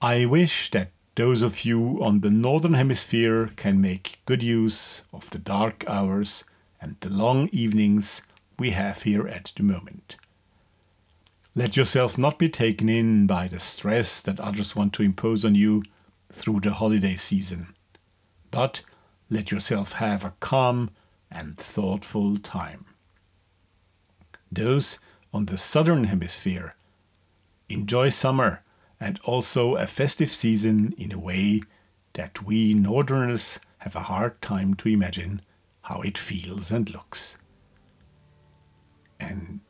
I wish that those of you on the Northern Hemisphere can make good use of the dark hours and the long evenings we have here at the moment. Let yourself not be taken in by the stress that others want to impose on you through the holiday season, but let yourself have a calm and thoughtful time. Those on the Southern Hemisphere enjoy summer and also a festive season in a way that we Northerners have a hard time to imagine how it feels and looks. And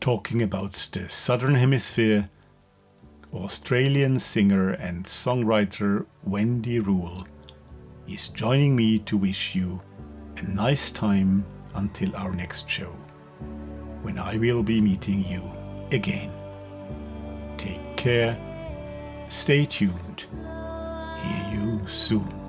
talking about the Southern Hemisphere, Australian singer and songwriter Wendy Rule is joining me to wish you a nice time until our next show, when I will be meeting you again. Take care, stay tuned, hear you soon.